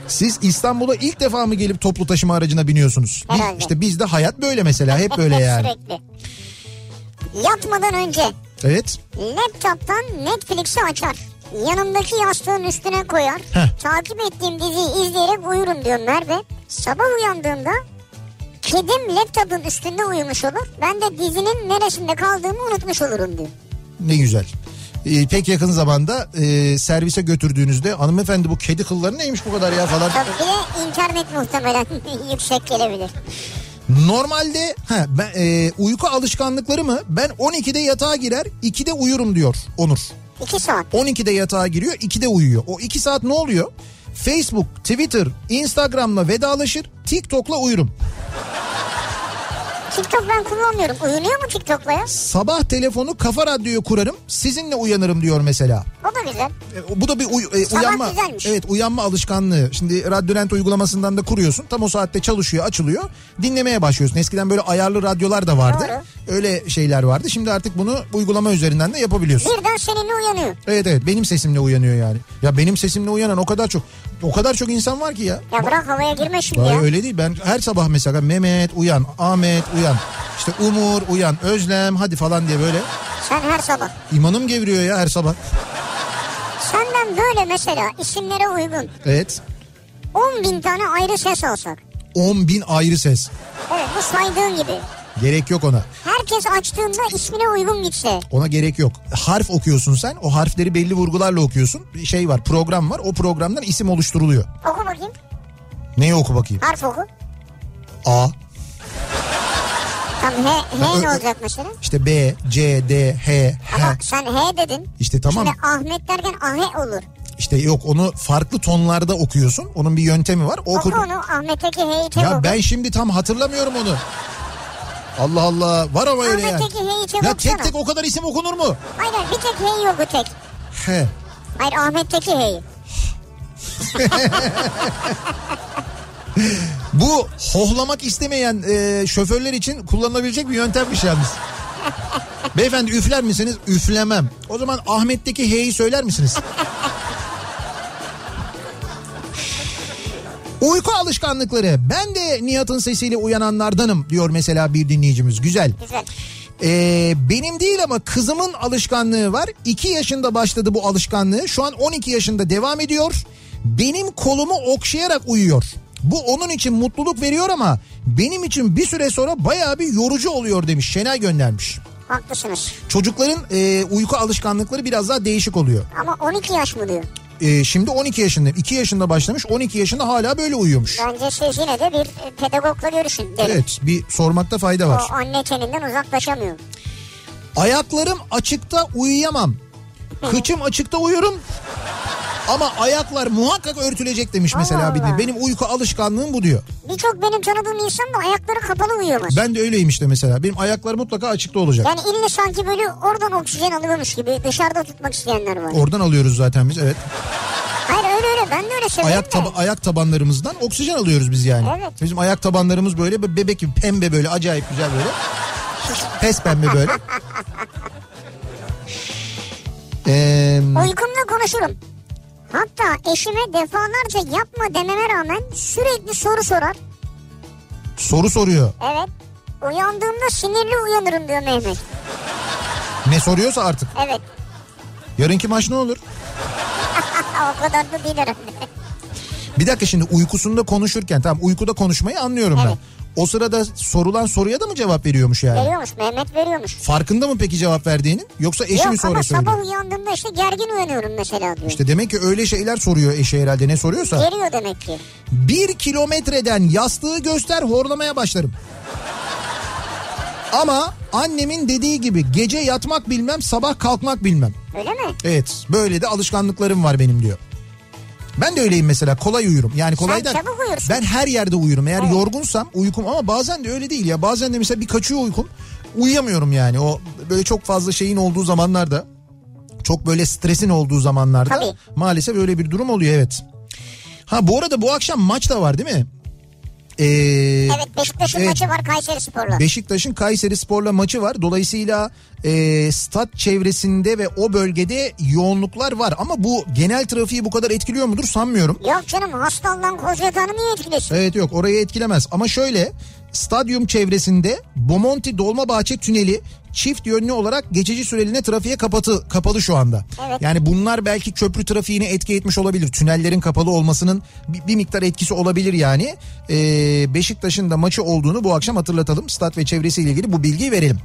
Siz İstanbul'a ilk defa mı gelip toplu taşıma aracına biniyorsunuz? Herhalde. işte bizde hayat böyle mesela hep böyle *laughs* yani. Sürekli. Yatmadan önce Evet. laptop'tan Netflix'i açar. Yanımdaki yastığın üstüne koyar. Heh. Takip ettiğim diziyi izleyerek uyurum diyor Merve. Sabah uyandığımda kedim laptopun üstünde uyumuş olur. Ben de dizinin neresinde kaldığımı unutmuş olurum diyor. Ne güzel. Ee, pek yakın zamanda e, servise götürdüğünüzde hanımefendi bu kedi kılları neymiş bu kadar ya falan. Tabii bir de internet muhtemelen *laughs* yüksek gelebilir. Normalde ha, ben, e, uyku alışkanlıkları mı? Ben 12'de yatağa girer 2'de uyurum diyor Onur. 2 saat. 12'de yatağa giriyor 2'de uyuyor. O 2 saat ne oluyor? Facebook, Twitter, Instagram'la vedalaşır TikTok'la uyurum. TikTok ben kullanmıyorum. Uyunuyor mu TikTok'la ya? Sabah telefonu kafa radyoya kurarım sizinle uyanırım diyor mesela. O da güzel. E, Bu da bir uy- e, Sabah uyanma. güzelmiş. Evet uyanma alışkanlığı. Şimdi Radyolent uygulamasından da kuruyorsun. Tam o saatte çalışıyor, açılıyor. Dinlemeye başlıyorsun. Eskiden böyle ayarlı radyolar da vardı. Doğru. Öyle şeyler vardı. Şimdi artık bunu uygulama üzerinden de yapabiliyorsun. Birden seninle uyanıyor. Evet evet benim sesimle uyanıyor yani. Ya benim sesimle uyanan o kadar çok o kadar çok insan var ki ya. Ya bırak havaya girme şimdi Vay, ya. öyle değil. Ben her sabah mesela Mehmet uyan, Ahmet uyan, işte Umur uyan, Özlem hadi falan diye böyle Sen her sabah. imanım geviriyor ya her sabah. Senden böyle mesela isimlere uygun Evet. 10 bin tane ayrı ses alsak. 10 bin ayrı ses. Evet bu saydığın gibi. Gerek yok ona. Herkes açtığında ismine uygun gitse. Ona gerek yok. Harf okuyorsun sen. O harfleri belli vurgularla okuyorsun. Bir şey var, program var. O programdan isim oluşturuluyor. Oku bakayım. Neyi oku bakayım? Harf oku. A, Tam H, H ne olacak mesela? işte B, C, D, H, Ama H. sen H dedin. İşte tamam. Şimdi Ahmet derken Ahe olur. İşte yok onu farklı tonlarda okuyorsun. Onun bir yöntemi var. O Oku oku- onu Ahmet'teki H'yi tek Ya ben şimdi tam hatırlamıyorum onu. Allah Allah. Var ama öyle yani. Ahmet'teki H'yi tek Ya tek tek o kadar isim okunur mu? Hayır, bir tek H'yi oku tek. He. Hayır Ahmet'teki H'yi. *laughs* Bu hohlamak istemeyen e, şoförler için kullanılabilecek bir yöntemmiş yalnız. Beyefendi üfler misiniz? Üflemem. O zaman Ahmet'teki H'yi söyler misiniz? Uyku alışkanlıkları. Ben de Nihat'ın sesiyle uyananlardanım diyor mesela bir dinleyicimiz. Güzel. Güzel. Ee, benim değil ama kızımın alışkanlığı var. 2 yaşında başladı bu alışkanlığı. Şu an 12 yaşında devam ediyor. Benim kolumu okşayarak uyuyor. Bu onun için mutluluk veriyor ama benim için bir süre sonra bayağı bir yorucu oluyor demiş. Şenay göndermiş. Haklısınız. Çocukların e, uyku alışkanlıkları biraz daha değişik oluyor. Ama 12 yaş mı diyor? E, şimdi 12 yaşında, 2 yaşında başlamış, 12 yaşında hala böyle uyuyormuş. Bence siz yine de bir e, pedagogla görüşün derim. Evet, bir sormakta fayda var. O anne teninden uzaklaşamıyor. Ayaklarım açıkta uyuyamam. Kıçım açıkta uyurum. Ama ayaklar muhakkak örtülecek demiş mesela Allah bir de. Benim uyku alışkanlığım bu diyor. Birçok benim tanıdığım insan da ayakları kapalı uyuyormuş. Ben de öyleyim işte mesela. Benim ayaklar mutlaka açıkta olacak. Yani ille sanki böyle oradan oksijen alıyormuş gibi dışarıda tutmak isteyenler var. Oradan alıyoruz zaten biz evet. Hayır öyle öyle ben de öyle severim Ayak, taba- ayak tabanlarımızdan oksijen alıyoruz biz yani. Evet. Bizim ayak tabanlarımız böyle be- bebek gibi pembe böyle acayip güzel böyle. Pes pembe böyle. *laughs* Ee, Uykumda konuşurum. Hatta eşime defalarca yapma dememe rağmen sürekli soru sorar. soru soruyor. Evet. Uyandığımda sinirli uyanırım diyor Mehmet. Ne soruyorsa artık. Evet. Yarınki maç ne olur? *laughs* o kadar da değil herhalde. Bir dakika şimdi uykusunda konuşurken tamam uykuda konuşmayı anlıyorum ben. O sırada sorulan soruya da mı cevap veriyormuş yani? Veriyormuş Mehmet veriyormuş. Farkında mı peki cevap verdiğinin? Yoksa eşi mi Yok sonra ama söylüyor? sabah uyandığımda işte gergin uyanıyorum mesela diyor. İşte demek ki öyle şeyler soruyor eşi herhalde ne soruyorsa. Geliyor demek ki. Bir kilometreden yastığı göster horlamaya başlarım. Ama annemin dediği gibi gece yatmak bilmem sabah kalkmak bilmem. Öyle mi? Evet böyle de alışkanlıklarım var benim diyor. Ben de öyleyim mesela kolay uyurum. Yani kolay Sen der- çabuk uyursun. Ben her yerde uyurum. Eğer Evet. yorgunsam uykum ama bazen de öyle değil ya. Bazen de mesela bir kaçıyor uykum. Uyuyamıyorum yani. O böyle çok fazla şeyin olduğu zamanlarda çok böyle stresin olduğu zamanlarda Tabii. maalesef öyle bir durum oluyor evet. Ha bu arada bu akşam maç da var değil mi? Ee, Evet Beşiktaş'ın evet. maçı var Kayseri Spor'la. Beşiktaş'ın Kayseri Spor'la maçı var. Dolayısıyla e, stat çevresinde ve o bölgede yoğunluklar var. Ama bu genel trafiği bu kadar etkiliyor mudur sanmıyorum. Yok canım Hastal'dan Kozyatağı'nı niye etkilesin? Evet yok orayı etkilemez. Ama şöyle stadyum çevresinde Bomonti Dolmabahçe Tüneli çift yönlü olarak geçici süreliğine trafiğe kapatı, kapalı şu anda. Evet. Yani bunlar belki köprü trafiğini etki etmiş olabilir. Tünellerin kapalı olmasının bir, bir miktar etkisi olabilir yani. Ee, Beşiktaş'ın da maçı olduğunu bu akşam hatırlatalım. Stat ve çevresiyle ilgili bu bilgiyi verelim.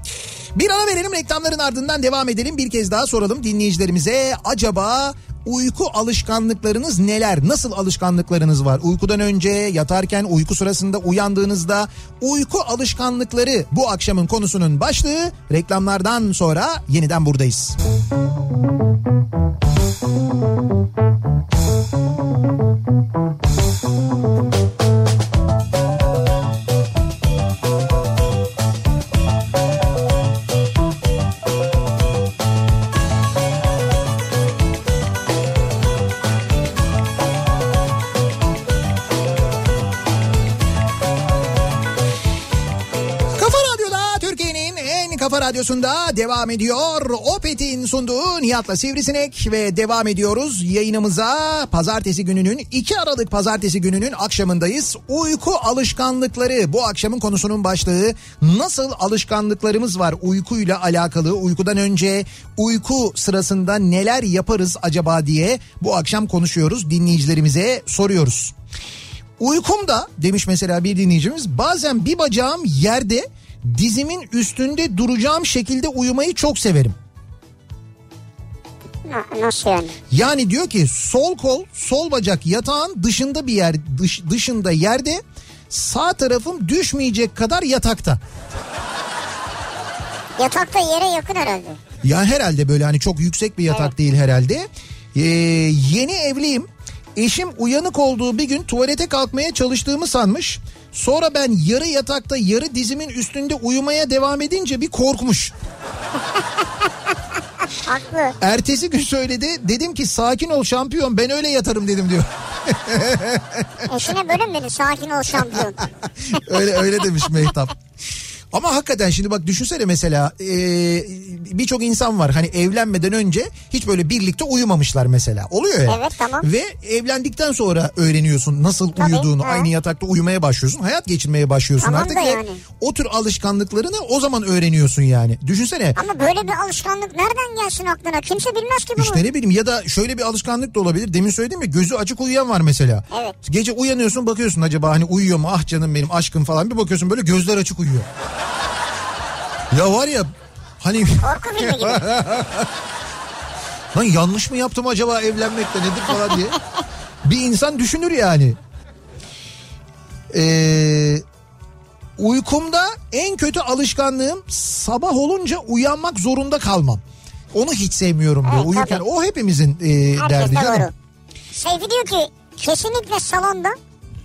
Bir ara verelim reklamların ardından devam edelim. Bir kez daha soralım dinleyicilerimize. Acaba uyku alışkanlıklarınız neler? Nasıl alışkanlıklarınız var? Uykudan önce, yatarken, uyku sırasında uyandığınızda uyku alışkanlıkları bu akşamın konusunun başlığı. Reklamlardan sonra yeniden buradayız. Kafa radyosunda devam ediyor. Opet'in sunduğu Nihat'la Sivrisinek ve devam ediyoruz yayınımıza. Pazartesi gününün 2 Aralık pazartesi gününün akşamındayız. Uyku alışkanlıkları bu akşamın konusunun başlığı. Nasıl alışkanlıklarımız var uykuyla alakalı? Uykudan önce uyku sırasında neler yaparız acaba diye bu akşam konuşuyoruz. Dinleyicilerimize soruyoruz. Uykumda demiş mesela bir dinleyicimiz bazen bir bacağım yerde dizimin üstünde duracağım şekilde uyumayı çok severim. Na- nasıl yani? Yani diyor ki sol kol sol bacak yatağın dışında bir yer dış, dışında yerde sağ tarafım düşmeyecek kadar yatakta. Yatakta yere yakın herhalde. Ya herhalde böyle hani çok yüksek bir yatak Evet. değil herhalde. Ee, yeni evliyim. Eşim uyanık olduğu bir gün tuvalete kalkmaya çalıştığımı sanmış. Sonra ben yarı yatakta yarı dizimin üstünde uyumaya devam edince bir korkmuş. *laughs* Haklı. Ertesi gün söyledi. Dedim ki sakin ol şampiyon ben öyle yatarım dedim diyor. Eşine böyle mi dedi sakin ol şampiyon? *laughs* öyle öyle demiş Mehtap. Ama hakikaten şimdi bak düşünsene mesela e, birçok insan var hani evlenmeden önce hiç böyle birlikte uyumamışlar mesela oluyor ya. Evet, tamam. Ve evlendikten sonra öğreniyorsun nasıl Tabii, uyuduğunu ha. aynı yatakta uyumaya başlıyorsun hayat geçirmeye başlıyorsun Tamam artık ve yani. o tür alışkanlıklarını o zaman öğreniyorsun yani. Düşünsene Ama böyle bir alışkanlık nereden gelsin aklına? Kimse bilmez ki bunu. İşte ne bileyim ya da şöyle bir alışkanlık da olabilir. Demin söyledim ya gözü açık uyuyan var mesela. Evet. Gece uyanıyorsun bakıyorsun acaba hani uyuyor mu ah canım benim aşkım falan bir bakıyorsun böyle gözler açık uyuyor. Ya var ya hani Korku filmi gibi. *laughs* lan yanlış mı yaptım acaba evlenmekte nedir falan diye. bir insan düşünür yani. Ee, uykumda en kötü alışkanlığım sabah olunca uyanmak zorunda kalmam. Onu hiç sevmiyorum diyor. Evet, Uyurken tabii. o hepimizin e, derdi de canım. Seyfi diyor ki kesinlikle salonda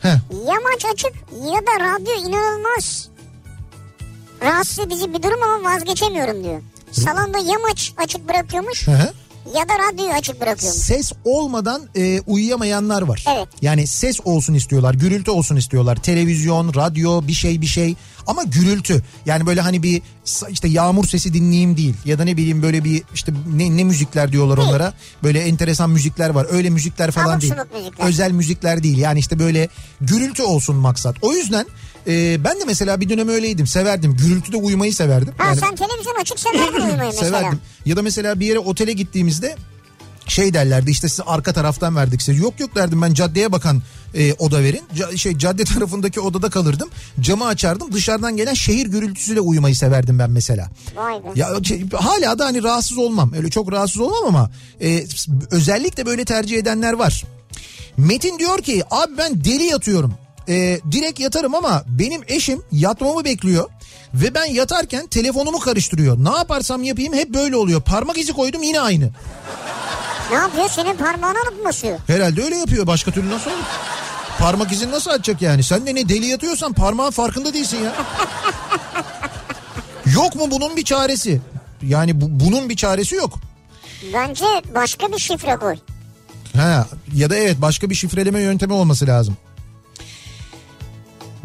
Heh. yamaç açık ya da radyo inanılmaz rahatsız edici bir durum ama vazgeçemiyorum diyor. Salonda yamaç açık bırakıyormuş Hı hı. ya da radyoyu açık bırakıyormuş. Ses olmadan e, uyuyamayanlar var. Evet. Yani ses olsun istiyorlar, gürültü olsun istiyorlar. Televizyon, radyo, bir şey bir şey ama gürültü. Yani böyle hani bir işte yağmur sesi dinleyeyim değil ya da ne bileyim böyle bir işte ne, ne müzikler diyorlar Değil. onlara. Böyle enteresan müzikler var. Öyle müzikler falan Abuk değil. müzikler. Özel müzikler değil. Yani işte böyle gürültü olsun maksat. O yüzden e, ben de mesela bir dönem öyleydim. Severdim. Gürültüde uyumayı severdim. Ha Yani- sen televizyon açık severdin uyumayı *coughs* mesela. Severdim. Ya da mesela bir yere otele gittiğimizde şey derlerdi işte size arka taraftan verdik size. Yok yok derdim ben caddeye bakan e, oda verin. Ca- şey cadde *laughs* tarafındaki odada kalırdım. Camı açardım. Dışarıdan gelen şehir gürültüsüyle uyumayı severdim ben mesela. Vay be. Ya şey, hala da hani rahatsız olmam. Öyle çok rahatsız olmam ama e, özellikle böyle tercih edenler var. Metin diyor ki abi ben deli yatıyorum. E, direkt yatarım ama benim eşim yatmamı bekliyor. Ve ben yatarken telefonumu karıştırıyor. Ne yaparsam yapayım hep böyle oluyor. Parmak izi koydum yine aynı. Ne yapıyor senin parmağını alıp mı basıyor? Herhalde öyle yapıyor. Başka türlü nasıl olur? Parmak izini nasıl atacak yani? Sen de ne deli yatıyorsan parmağın farkında değilsin ya. yok mu bunun bir çaresi? Yani bu, bunun bir çaresi yok. Bence başka bir şifre koy. Ha ya da evet başka bir şifreleme yöntemi olması lazım.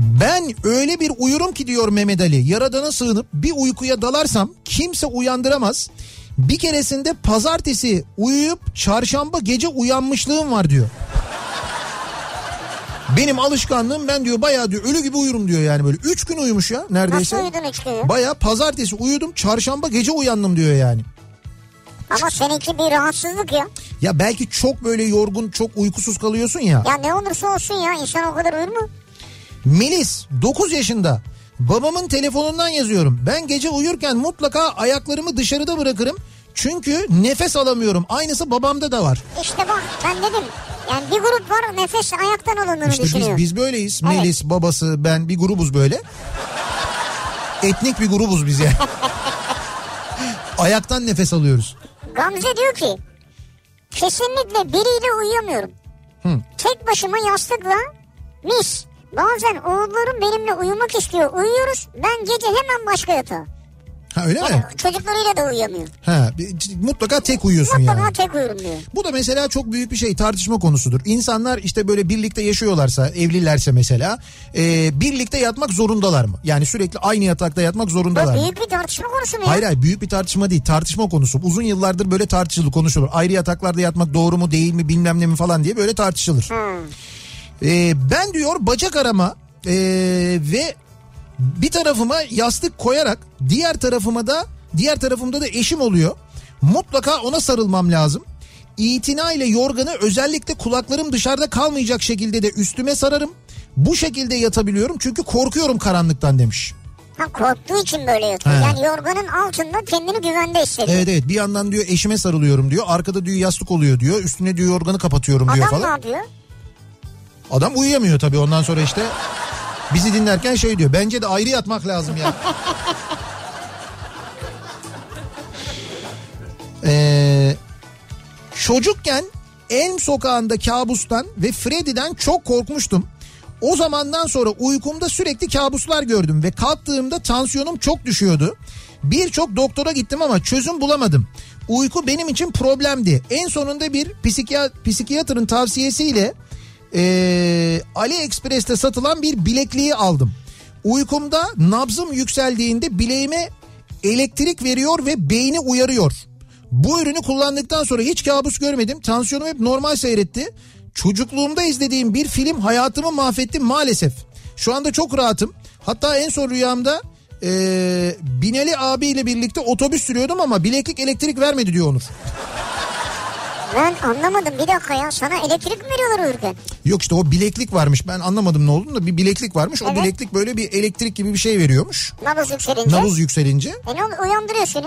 Ben öyle bir uyurum ki diyor Mehmet Ali. Yaradana sığınıp bir uykuya dalarsam kimse uyandıramaz. Bir keresinde pazartesi uyuyup çarşamba gece uyanmışlığım var diyor. Benim alışkanlığım ben diyor bayağı diyor ölü gibi uyurum diyor yani böyle. Üç gün uyumuş ya neredeyse. Nasıl uyudun üç gün? Bayağı pazartesi uyudum çarşamba gece uyandım diyor yani. Ama seninki bir rahatsızlık ya. Ya belki çok böyle yorgun çok uykusuz kalıyorsun ya. Ya ne olursa olsun ya insan o kadar uyur mu? Melis 9 yaşında. Babamın telefonundan yazıyorum. Ben gece uyurken mutlaka ayaklarımı dışarıda bırakırım. Çünkü nefes alamıyorum. Aynısı babamda da var. İşte bak ben dedim. Yani bir grup var nefes ayaktan alındığını İşte biz, düşünüyor. biz böyleyiz. Evet. Melis, babası, ben bir grubuz böyle. Etnik bir grubuz biz yani. *laughs* Ayaktan nefes alıyoruz. Gamze diyor ki kesinlikle biriyle uyuyamıyorum. Hı. Tek başıma yastıkla mis. Bazen oğullarım benimle uyumak istiyor. Uyuyoruz. Ben gece hemen başka yatağa. Ha öyle mi? Yani çocuklarıyla da uyuyamıyor. Ha, mutlaka tek uyuyorsun Mutlaka yani. tek uyurum diyor. Bu da mesela çok büyük bir şey tartışma konusudur. İnsanlar işte böyle birlikte yaşıyorlarsa evlilerse mesela e, birlikte yatmak zorundalar mı? Yani sürekli aynı yatakta yatmak Bu zorundalar mı? büyük bir tartışma konusu mu ya? Hayır hayır büyük bir tartışma değil tartışma konusu. Uzun yıllardır böyle tartışılır konuşulur. Ayrı yataklarda yatmak doğru mu değil mi bilmem ne mi falan diye böyle tartışılır. Hmm. E, ben diyor bacak arama e, ve bir tarafıma yastık koyarak diğer tarafıma da diğer tarafımda da eşim oluyor. Mutlaka ona sarılmam lazım. İtina ile yorganı özellikle kulaklarım dışarıda kalmayacak şekilde de üstüme sararım. Bu şekilde yatabiliyorum çünkü korkuyorum karanlıktan demiş. Ha korktuğu için böyle yatıyor. He. Yani yorganın altında kendini güvende hissediyor. Evet evet bir yandan diyor eşime sarılıyorum diyor. Arkada diyor yastık oluyor diyor. Üstüne diyor yorganı kapatıyorum diyor Adam ne falan. yapıyor? Adam uyuyamıyor tabii ondan sonra işte bizi dinlerken şey diyor. Bence de ayrı yatmak lazım ya. *laughs* Ee, çocukken Elm sokağında kabustan ve Freddy'den çok korkmuştum. O zamandan sonra uykumda sürekli kabuslar gördüm ve kalktığımda tansiyonum çok düşüyordu. Birçok doktora gittim ama çözüm bulamadım. Uyku benim için problemdi. En sonunda bir psikiyat, psikiyatrın tavsiyesiyle Ee, AliExpress'te satılan bir bilekliği aldım. Uykumda nabzım yükseldiğinde bileğime elektrik veriyor ve beyni uyarıyor. Bu ürünü kullandıktan sonra hiç kabus görmedim. Tansiyonum hep normal seyretti. Çocukluğumda izlediğim bir film hayatımı mahvetti maalesef. Şu anda çok rahatım. Hatta en son rüyamda ee, Binali abiyle birlikte otobüs sürüyordum ama bileklik elektrik vermedi diyor Onur. Ben anlamadım bir dakika ya sana elektrik mi veriyorlar uyurken? Yok işte o bileklik varmış ben anlamadım ne olduğunu da bir bileklik varmış. O Evet. bileklik böyle bir elektrik gibi bir şey veriyormuş. Nabız yükselince. Nabız yükselince E ne oluyor uyandırıyor seni.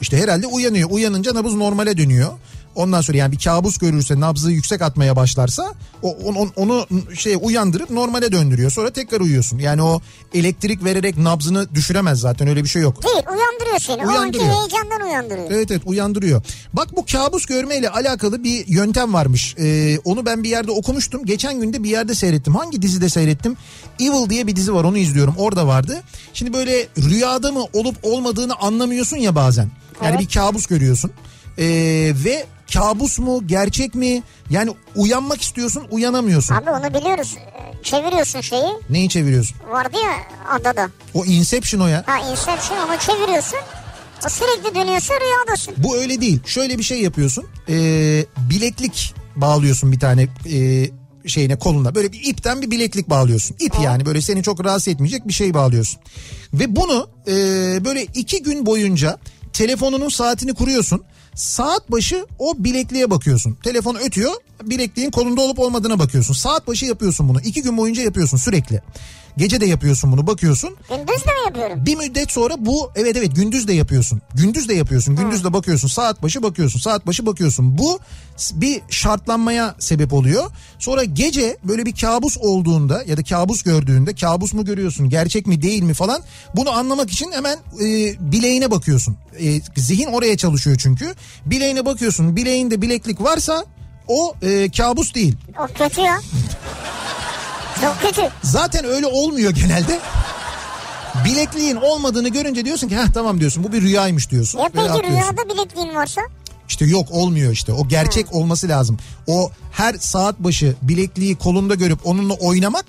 işte herhalde uyanıyor. Uyanınca nabız normale dönüyor. Ondan sonra yani bir kabus görürse nabzı yüksek atmaya başlarsa o, onu, onu şey uyandırıp normale döndürüyor. Sonra tekrar uyuyorsun. Yani o elektrik vererek nabzını düşüremez zaten öyle bir şey yok. Değil uyandırıyor seni. O anki Uyandırıyor. heyecandan uyandırıyor. Evet evet uyandırıyor. Bak bu kabus görmeyle alakalı bir yöntem varmış. Ee, onu ben bir yerde okumuştum. Geçen günde bir yerde seyrettim. Hangi dizide seyrettim? Evil diye bir dizi var onu izliyorum. Orada vardı. Şimdi böyle rüyada mı olup olmadığını anlamıyorsun ya bazen. Yani Evet. bir kabus görüyorsun. Ee, ve kabus mu gerçek mi? Yani uyanmak istiyorsun uyanamıyorsun. Abi onu biliyoruz. Çeviriyorsun şeyi. Neyi çeviriyorsun? Vardı ya adada. O Inception o ya. Ha Inception onu çeviriyorsun. O sürekli dönüyorsa rüyadasın. Bu öyle değil. Şöyle bir şey yapıyorsun. Ee, bileklik bağlıyorsun bir tane e, şeyine koluna. Böyle bir ipten bir bileklik bağlıyorsun. İp yani böyle seni çok rahatsız etmeyecek bir şey bağlıyorsun. Ve bunu e, böyle iki gün boyunca telefonunun saatini kuruyorsun. Saat başı o bilekliğe bakıyorsun. Telefon ötüyor. Bilekliğin kolunda olup olmadığına bakıyorsun. Saat başı yapıyorsun bunu. İki gün boyunca yapıyorsun sürekli. Gece de yapıyorsun bunu bakıyorsun. Gündüz de mi yapıyorum? Bir müddet sonra bu evet evet gündüz de yapıyorsun. Gündüz de yapıyorsun. Gündüz de bakıyorsun. Saat başı bakıyorsun. Saat başı bakıyorsun. Bu bir şartlanmaya sebep oluyor. Sonra gece böyle bir kabus olduğunda ya da kabus gördüğünde kabus mu görüyorsun gerçek mi değil mi falan bunu anlamak için hemen e, bileğine bakıyorsun. E, zihin oraya çalışıyor çünkü. Bileğine bakıyorsun. Bileğinde bileklik varsa o e, kabus değil. O kötü ya. *laughs* Çok kötü. Zaten öyle olmuyor genelde. Bilekliğin olmadığını görünce diyorsun ki heh tamam diyorsun bu bir rüyaymış diyorsun. Ya peki rüyada bilekliğin varsa? İşte yok olmuyor işte o gerçek olması lazım. O her saat başı bilekliği kolunda görüp onunla oynamak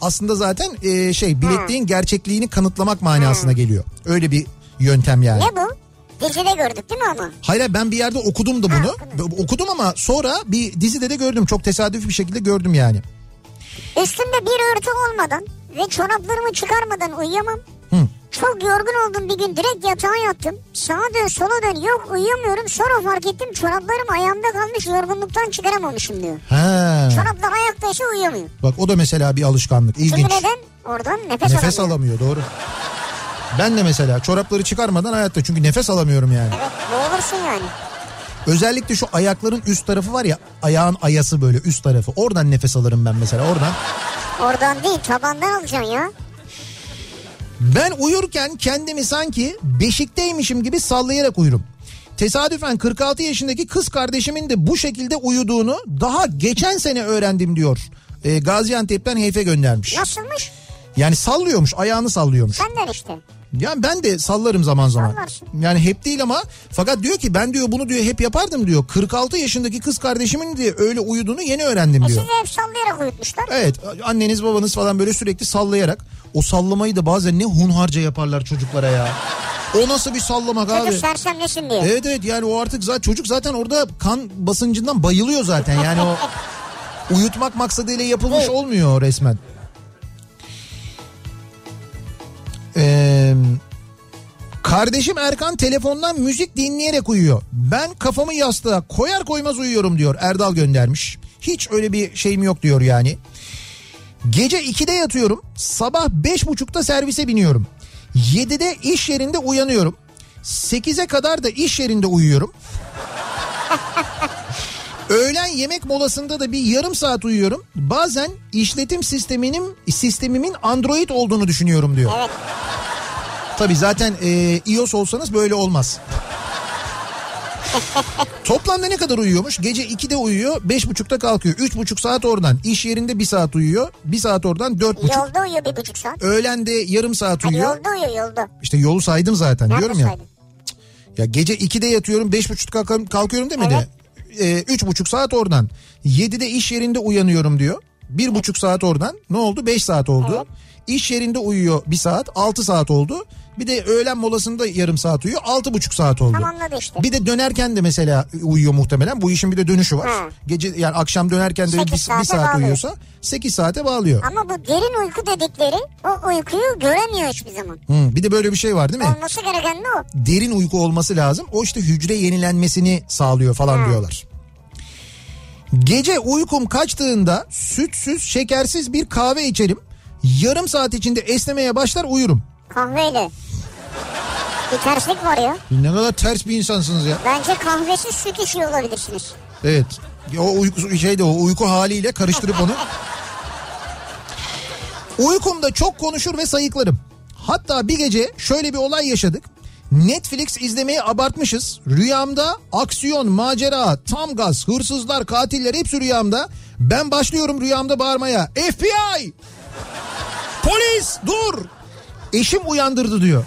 aslında zaten e, şey bilekliğin gerçekliğini kanıtlamak manasına geliyor. Öyle bir yöntem yani. Ne bu? Dizide gördük değil mi ama? Hayır ben bir yerde okudum da bunu. okudun. Okudum ama sonra bir dizide de gördüm. Çok tesadüfi bir şekilde gördüm yani. Üstümde bir örtü olmadan ve çoraplarımı çıkarmadan uyuyamam. Hı. Çok yorgun oldum bir gün direkt yatağa yattım. Sağa dön sola dön yok uyuyamıyorum. Sonra fark ettim çoraplarım ayağımda kalmış yorgunluktan çıkaramamışım diyor. Ha. Çoraplar ayaktaysa uyuyamıyor. Bak o da mesela bir alışkanlık. Çünkü İlginç. neden? Oradan nefes, Nefes alamıyor. alamıyor doğru. Ben de mesela çorapları çıkarmadan hayatta çünkü nefes alamıyorum yani. Evet boğulursun yani. Özellikle şu ayakların üst tarafı var ya ayağın ayası böyle üst tarafı. Oradan nefes alırım ben mesela oradan. Oradan değil tabandan alacaksın ya. Ben uyurken kendimi sanki beşikteymişim gibi sallayarak uyurum. Tesadüfen 46 yaşındaki kız kardeşimin de bu şekilde uyuduğunu daha geçen sene öğrendim diyor. Ee, Gaziantep'ten Heyfe göndermiş. Nasılmış? Yani sallıyormuş ayağını sallıyormuş. Benden işte. Yani ben de sallarım zaman zaman. Sallarsın. Yani hep değil ama fakat diyor ki ben diyor bunu diyor hep yapardım diyor. 46 yaşındaki kız kardeşimin diye öyle uyuduğunu yeni öğrendim E diyor. sizi hep sallayarak uyutmuşlar. Evet anneniz babanız falan böyle sürekli sallayarak o sallamayı da bazen ne hunharca yaparlar çocuklara ya. O nasıl bir sallamak abi? Çocuk sersemlesin diye. Evet evet yani o artık zaten çocuk zaten orada kan basıncından bayılıyor zaten yani o *laughs* uyutmak maksadıyla yapılmış Evet. olmuyor resmen. Ee, kardeşim Erkan telefondan müzik dinleyerek uyuyor. Ben kafamı yastığa koyar koymaz uyuyorum diyor Erdal göndermiş. Hiç öyle bir şeyim yok diyor yani. Gece 2'de yatıyorum. Sabah 5.30'da servise biniyorum. 7'de iş yerinde uyanıyorum. 8'e kadar da iş yerinde uyuyorum. *laughs* Öğlen yemek molasında da bir yarım saat uyuyorum. Bazen işletim sisteminin sistemimin Android olduğunu düşünüyorum diyor. Evet. Tabii zaten e, iOS olsanız böyle olmaz. *laughs* Toplamda ne kadar uyuyormuş? Gece 2'de uyuyor, 5.30'da kalkıyor. 3.5 saat oradan. İş yerinde 1 saat uyuyor. 1 saat oradan 4.5. Yolda uyuyor bir buçuk saat. Öğlen de yarım saat Ha, uyuyor. yolda uyuyor yolda. İşte yolu saydım zaten Nerede diyorum ya. saydın? Ya gece 2'de yatıyorum 5.30'da kalkıyorum, kalkıyorum demedi. Evet. Ee, 3.5 saat oradan. 7'de iş yerinde uyanıyorum diyor. Bir buçuk saat oradan. Ne oldu? Beş saat oldu. Evet. İş yerinde uyuyor bir saat. Altı saat oldu. Bir de öğlen molasında yarım saat uyuyor. Altı buçuk saat oldu. Tamamladı işte. Bir de dönerken de mesela uyuyor muhtemelen. Bu işin bir de dönüşü var. Hı. Gece yani akşam dönerken de Sekiz bir, bir saat bağlıyor. uyuyorsa 8 saate bağlıyor. Ama bu derin uyku dedikleri o uykuyu göremiyor hiçbir zaman. Hı, bir de böyle bir şey var değil mi? Olması gereken de o. derin uyku olması lazım. O işte hücre yenilenmesini sağlıyor falan diyorlar. Gece uykum kaçtığında sütsüz, şekersiz bir kahve içerim. Yarım saat içinde esnemeye başlar uyurum. Kahveyle. Bir terslik var ya. Ne kadar ters bir insansınız ya. Bence kahvesiz süt içiyor olabilirsiniz. Evet. O uyku şeyde o uyku haliyle karıştırıp onu. Uykumda çok konuşur ve sayıklarım. Hatta bir gece şöyle bir olay yaşadık. Netflix izlemeyi abartmışız. Rüyamda aksiyon, macera, tam gaz, hırsızlar, katiller hepsi rüyamda. Ben başlıyorum rüyamda bağırmaya. FBI! Polis dur! Eşim uyandırdı diyor.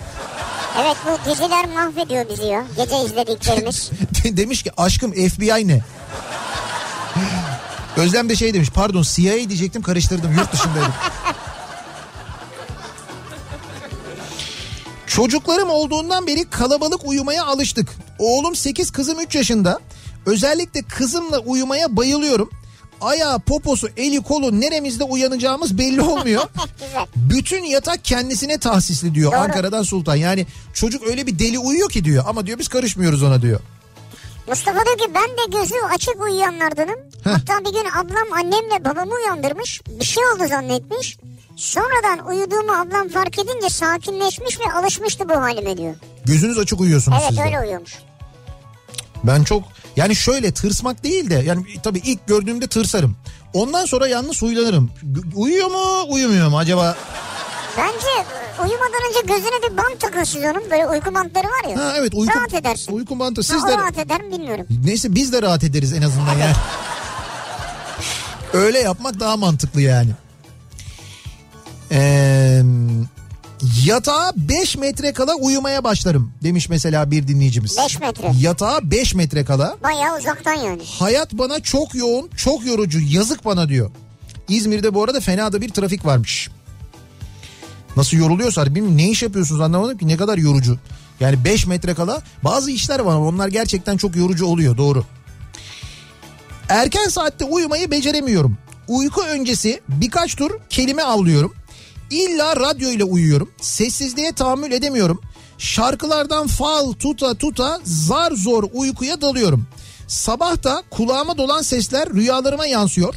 Evet bu diziler mahvediyor bizi ya. Gece izlediklerimiz. *laughs* demiş ki aşkım FBI ne? *laughs* Özlem de şey demiş pardon CIA diyecektim karıştırdım yurt dışındaydım. *laughs* Çocuklarım olduğundan beri kalabalık uyumaya alıştık. Oğlum 8 kızım 3 yaşında. Özellikle kızımla uyumaya bayılıyorum. Ayağı, poposu, eli, kolu neremizde uyanacağımız belli olmuyor. *laughs* Bütün yatak kendisine tahsisli diyor Doğru. Ankara'dan Sultan. Yani çocuk öyle bir deli uyuyor ki diyor ama diyor biz karışmıyoruz ona diyor. Mustafa diyor ki ben de gözü açık uyuyanlardanım. Hatta bir gün ablam annemle babamı uyandırmış. Bir şey oldu zannetmiş. Sonradan uyuduğumu ablam fark edince sakinleşmiş ve alışmıştı bu halime diyor. Gözünüz açık uyuyorsunuz Evet siz de. öyle uyuyormuş. Ben çok yani şöyle tırsmak değil de yani tabii ilk gördüğümde tırsarım. Ondan sonra yalnız uylanırım. G- Uyuyor mu uyumuyor mu acaba? Bence uyumadan önce gözüne bir bant takın siz onun. Böyle uyku bantları var ya. Ha evet uyku, Rahat edersin. uyku bantı. Ha, Siz o de rahat eder mi bilmiyorum. neyse biz de rahat ederiz en azından yani. *laughs* Öyle yapmak daha mantıklı yani. Ee, yatağa 5 metre kala uyumaya başlarım demiş mesela bir dinleyicimiz. Beş metre. Yatağa 5 metre kala Bayağı uzaktan yani. Hayat bana çok yoğun, çok yorucu, yazık bana diyor. İzmir'de bu arada fena da bir trafik varmış. Nasıl yoruluyorsa bilmiyorum ne iş yapıyorsunuz anlamadım ki ne kadar yorucu. Yani 5 metre kala bazı işler var ama onlar gerçekten çok yorucu oluyor doğru. Erken saatte uyumayı beceremiyorum. Uyku öncesi birkaç tur kelime avlıyorum. İlla radyo ile uyuyorum. Sessizliğe tahammül edemiyorum. Şarkılardan fal tuta tuta zar zor uykuya dalıyorum. Sabah da kulağıma dolan sesler rüyalarıma yansıyor.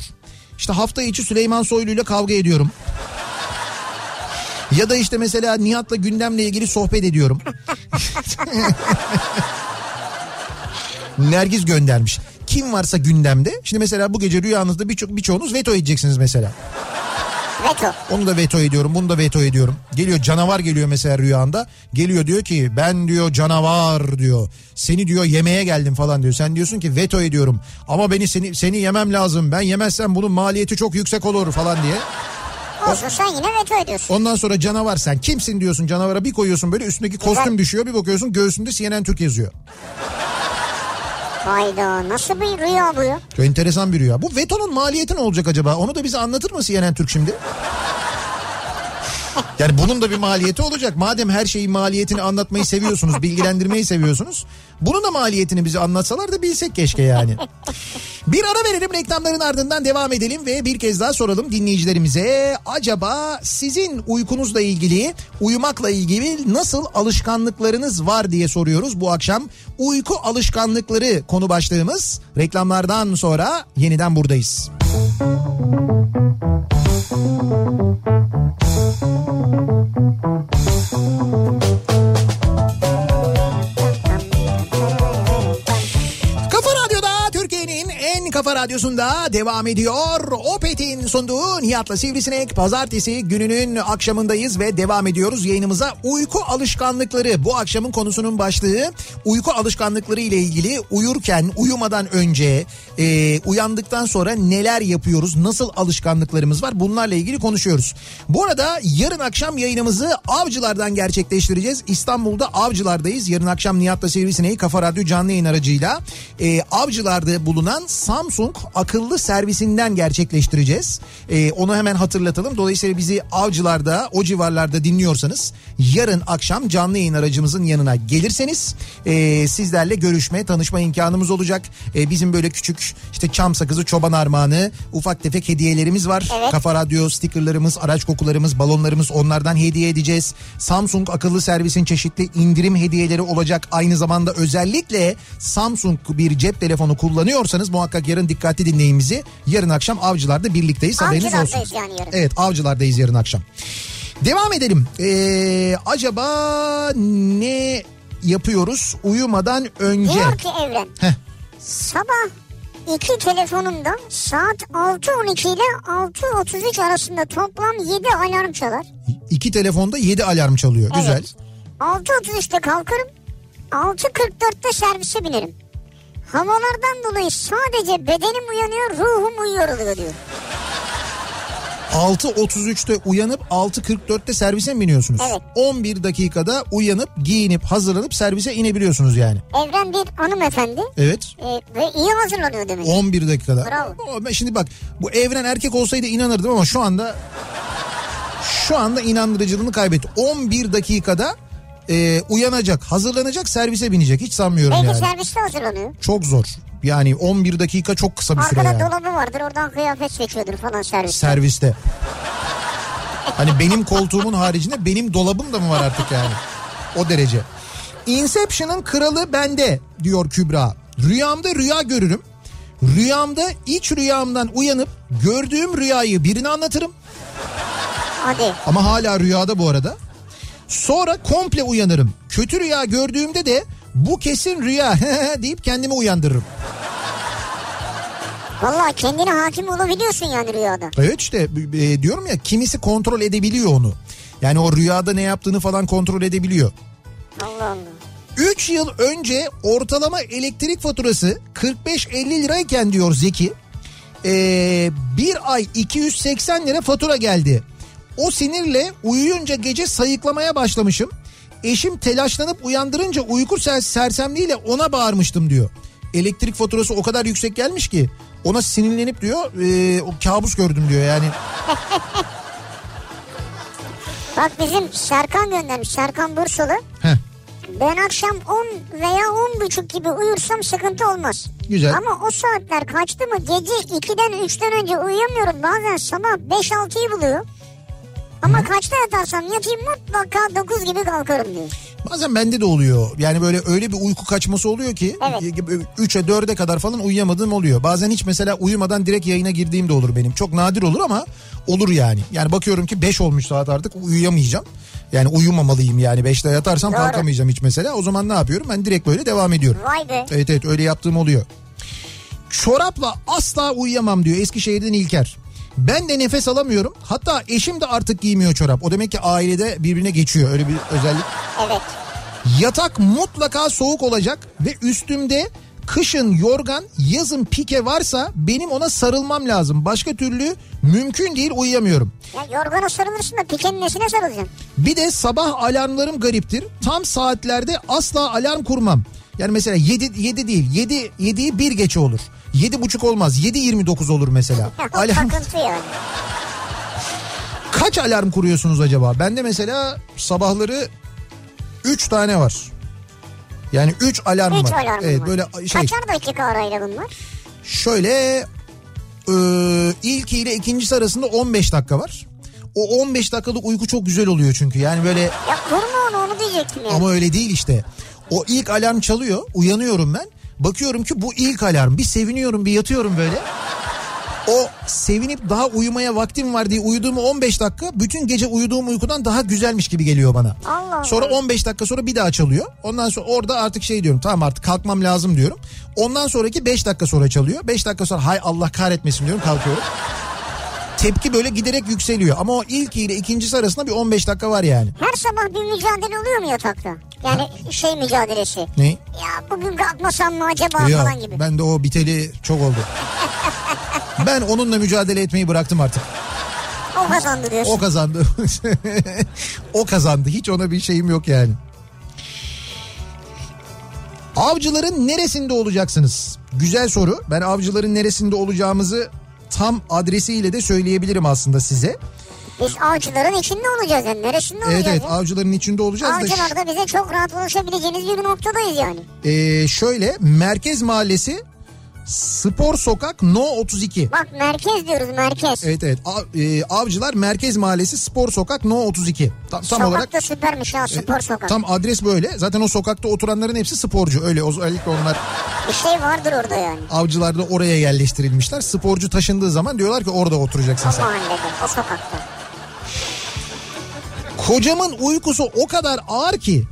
İşte hafta içi Süleyman Soylu ile kavga ediyorum. Ya da işte mesela Nihat'la gündemle ilgili sohbet ediyorum. *laughs* Nergiz göndermiş. Kim varsa gündemde. Şimdi mesela bu gece rüyanızda birçok birçoğunuz veto edeceksiniz mesela. Veto. Onu da veto ediyorum, bunu da veto ediyorum. Geliyor canavar geliyor mesela rüyanda. Geliyor diyor ki ben diyor canavar diyor. Seni diyor yemeye geldim falan diyor. Sen diyorsun ki veto ediyorum. Ama beni seni seni yemem lazım. Ben yemezsem bunun maliyeti çok yüksek olur falan diye. Olsun sen yine veto ediyorsun. Ondan sonra canavar sen kimsin diyorsun canavara bir koyuyorsun böyle üstündeki kostüm düşüyor bir bakıyorsun göğsünde CNN Türk yazıyor. Hayda nasıl bir rüya bu ya? Çok enteresan bir rüya. Bu vetonun maliyeti ne olacak acaba? Onu da bize anlatır mı CNN Türk şimdi? Yani bunun da bir maliyeti olacak. Madem her şeyin maliyetini anlatmayı seviyorsunuz, bilgilendirmeyi seviyorsunuz. Bunun da maliyetini bize anlatsalar da bilsek keşke yani. Bir ara verelim reklamların ardından devam edelim ve bir kez daha soralım dinleyicilerimize. Acaba sizin uykunuzla ilgili, uyumakla ilgili nasıl alışkanlıklarınız var diye soruyoruz bu akşam. Uyku alışkanlıkları konu başlığımız. Reklamlardan sonra yeniden buradayız. Radyosunda devam ediyor. Opet'in sunduğu Nihat'la Sivrisinek pazartesi gününün akşamındayız ve devam ediyoruz yayınımıza. Uyku alışkanlıkları bu akşamın konusunun başlığı uyku alışkanlıkları ile ilgili uyurken uyumadan önce e, uyandıktan sonra neler yapıyoruz nasıl alışkanlıklarımız var bunlarla ilgili konuşuyoruz. Bu arada yarın akşam yayınımızı Avcılar'dan gerçekleştireceğiz. İstanbul'da Avcılar'dayız. Yarın akşam Nihat'la Sivrisineği Kafa Radyo canlı yayın aracıyla e, Avcılar'da bulunan Sam Samsung akıllı servisinden gerçekleştireceğiz. Ee, onu hemen hatırlatalım. Dolayısıyla bizi avcılarda o civarlarda dinliyorsanız yarın akşam canlı yayın aracımızın yanına gelirseniz e, sizlerle görüşme tanışma imkanımız olacak. E, bizim böyle küçük işte çam sakızı çoban armağanı ufak tefek hediyelerimiz var. Evet. Kafa Radyo stickerlarımız, araç kokularımız, balonlarımız onlardan hediye edeceğiz. Samsung akıllı servisin çeşitli indirim hediyeleri olacak. Aynı zamanda özellikle Samsung bir cep telefonu kullanıyorsanız muhakkak yarın dikkatli dinleyin bizi. Yarın akşam avcılarda birlikteyiz haberiniz olsun. Yani yarın. Evet avcılardayız yarın akşam. Devam edelim. Ee, acaba ne yapıyoruz uyumadan önce? Diyor ki Evren. Heh. Sabah iki telefonumda saat 6.12 ile 6.33 arasında toplam 7 alarm çalar. İki telefonda 7 alarm çalıyor. Güzel. Evet. 6.33'te kalkarım. 6.44'te servise binerim. Havalardan dolayı sadece bedenim uyanıyor, ruhum uyuyor oluyor diyor. 6.33'te uyanıp 6.44'te servise mi biniyorsunuz? Evet. 11 dakikada uyanıp giyinip hazırlanıp servise inebiliyorsunuz yani. Evren bir hanımefendi Evet. e, ve iyi hazırlanıyor demek. 11 dakikada. Bravo. Şimdi bak bu evren erkek olsaydı inanırdım ama şu anda şu anda inandırıcılığını kaybetti. 11 dakikada e, uyanacak, hazırlanacak, servise binecek. Hiç sanmıyorum Belki yani. serviste hazırlanıyor. Çok zor. Yani 11 dakika çok kısa bir süre Arkada yani. dolabı vardır oradan kıyafet seçiyordur falan serviste. Serviste. Hani benim koltuğumun haricinde benim dolabım da mı var artık yani? O derece. Inception'ın kralı bende diyor Kübra. Rüyamda rüya görürüm. Rüyamda iç rüyamdan uyanıp gördüğüm rüyayı birine anlatırım. Hadi. Ama hala rüyada bu arada. Sonra komple uyanırım. Kötü rüya gördüğümde de bu kesin rüya *laughs* deyip kendimi uyandırırım. Valla kendine hakim olabiliyorsun yani rüyada. Evet işte e, diyorum ya kimisi kontrol edebiliyor onu. Yani o rüyada ne yaptığını falan kontrol edebiliyor. Allah Allah. 3 yıl önce ortalama elektrik faturası 45-50 lirayken diyor Zeki. ee, bir ay 280 lira fatura geldi. O sinirle uyuyunca gece sayıklamaya başlamışım. Eşim telaşlanıp uyandırınca uyku ser- sersemliğiyle ona bağırmıştım diyor. Elektrik faturası o kadar yüksek gelmiş ki ona sinirlenip diyor ee, o kabus gördüm diyor yani. *laughs* Bak bizim Serkan göndermiş. Serkan Bursalı. Heh, Ben akşam 10 veya 10 buçuk gibi uyursam sıkıntı olmaz. Güzel. Ama o saatler kaçtı mı gece 2'den 3'ten önce uyuyamıyorum. Bazen sabah 5-6'yı buluyor. Ama kaçta yatarsam yatayım mutlaka 9 gibi kalkarım diyor. Bazen bende de oluyor. Yani böyle öyle bir uyku kaçması oluyor ki Evet. 3'e 4'e kadar falan uyuyamadığım oluyor. Bazen hiç mesela uyumadan direkt yayına girdiğim de olur benim. Çok nadir olur ama olur yani. Yani bakıyorum ki 5 olmuş saat artık uyuyamayacağım. Yani uyumamalıyım yani 5'te yatarsam Doğru. kalkamayacağım hiç mesela. O zaman ne yapıyorum? Ben direkt böyle devam ediyorum. Vay be. Evet evet öyle yaptığım oluyor. Çorapla asla uyuyamam diyor Eskişehir'den İlker. Ben de nefes alamıyorum. Hatta eşim de artık giymiyor çorap. O demek ki ailede birbirine geçiyor. Öyle bir özellik. Evet. Yatak mutlaka soğuk olacak ve üstümde kışın yorgan, yazın pike varsa benim ona sarılmam lazım. Başka türlü mümkün değil uyuyamıyorum. Ya yorgana sarılırsın da pikenin nesine sarılacaksın? Bir de sabah alarmlarım gariptir. Tam saatlerde asla alarm kurmam. Yani mesela 7 7 değil. 7 7'yi bir geçe olur. 7 buçuk olmaz. 7.29 olur mesela. *laughs* Alarm yani. kaç alarm kuruyorsunuz acaba? Bende mesela sabahları 3 tane var. Yani 3 alarm 3 var. alarm evet, var. böyle şey Kaçar dakika arayla bunlar? şöyle e, ilkiyle ikincisi arasında 15 dakika var. O 15 dakikalık uyku çok güzel oluyor çünkü. Yani böyle Ya kurma onu onu diyecektim yani. ama öyle değil işte. O ilk alarm çalıyor. Uyanıyorum ben. Bakıyorum ki bu ilk alarm. Bir seviniyorum bir yatıyorum böyle. O sevinip daha uyumaya vaktim var diye uyuduğum 15 dakika bütün gece uyuduğum uykudan daha güzelmiş gibi geliyor bana. Allah. Sonra 15 dakika sonra bir daha çalıyor. Ondan sonra orada artık şey diyorum tamam artık kalkmam lazım diyorum. Ondan sonraki 5 dakika sonra çalıyor. 5 dakika sonra hay Allah kahretmesin diyorum kalkıyorum. Tepki böyle giderek yükseliyor. Ama o ilk ile ikincisi arasında bir 15 dakika var yani. Her sabah bir mücadele oluyor mu yatakta? Yani şey mücadelesi. Ne? Ya bugün kalkmasam mı acaba Yok falan gibi. ben de o biteli çok oldu. *laughs* ben onunla mücadele etmeyi bıraktım artık. O kazandı diyorsun. O kazandı. *laughs* o kazandı. Hiç ona bir şeyim yok yani. Avcıların neresinde olacaksınız? Güzel soru. Ben avcıların neresinde olacağımızı tam adresiyle de söyleyebilirim aslında size. Biz avcıların içinde olacağız yani. Neresinde Evet olacağız? evet ya? avcıların içinde olacağız da Avcılarda bize çok rahat ulaşabileceğiniz bir noktadayız yani. Ee, şöyle Merkez Mahallesi Spor Sokak No 32. Bak merkez diyoruz merkez. Evet evet e, Avcılar Merkez Mahallesi Spor Sokak No 32. Tam, tam olarak da süpermiş ya spor sokak. tam adres böyle. Zaten o sokakta oturanların hepsi sporcu. Öyle özellikle onlar Bir şey vardır orada yani. avcılar da oraya yerleştirilmişler. Sporcu taşındığı zaman diyorlar ki orada oturacaksın O sen. mahallede o sokakta. Kocamın uykusu o kadar ağır ki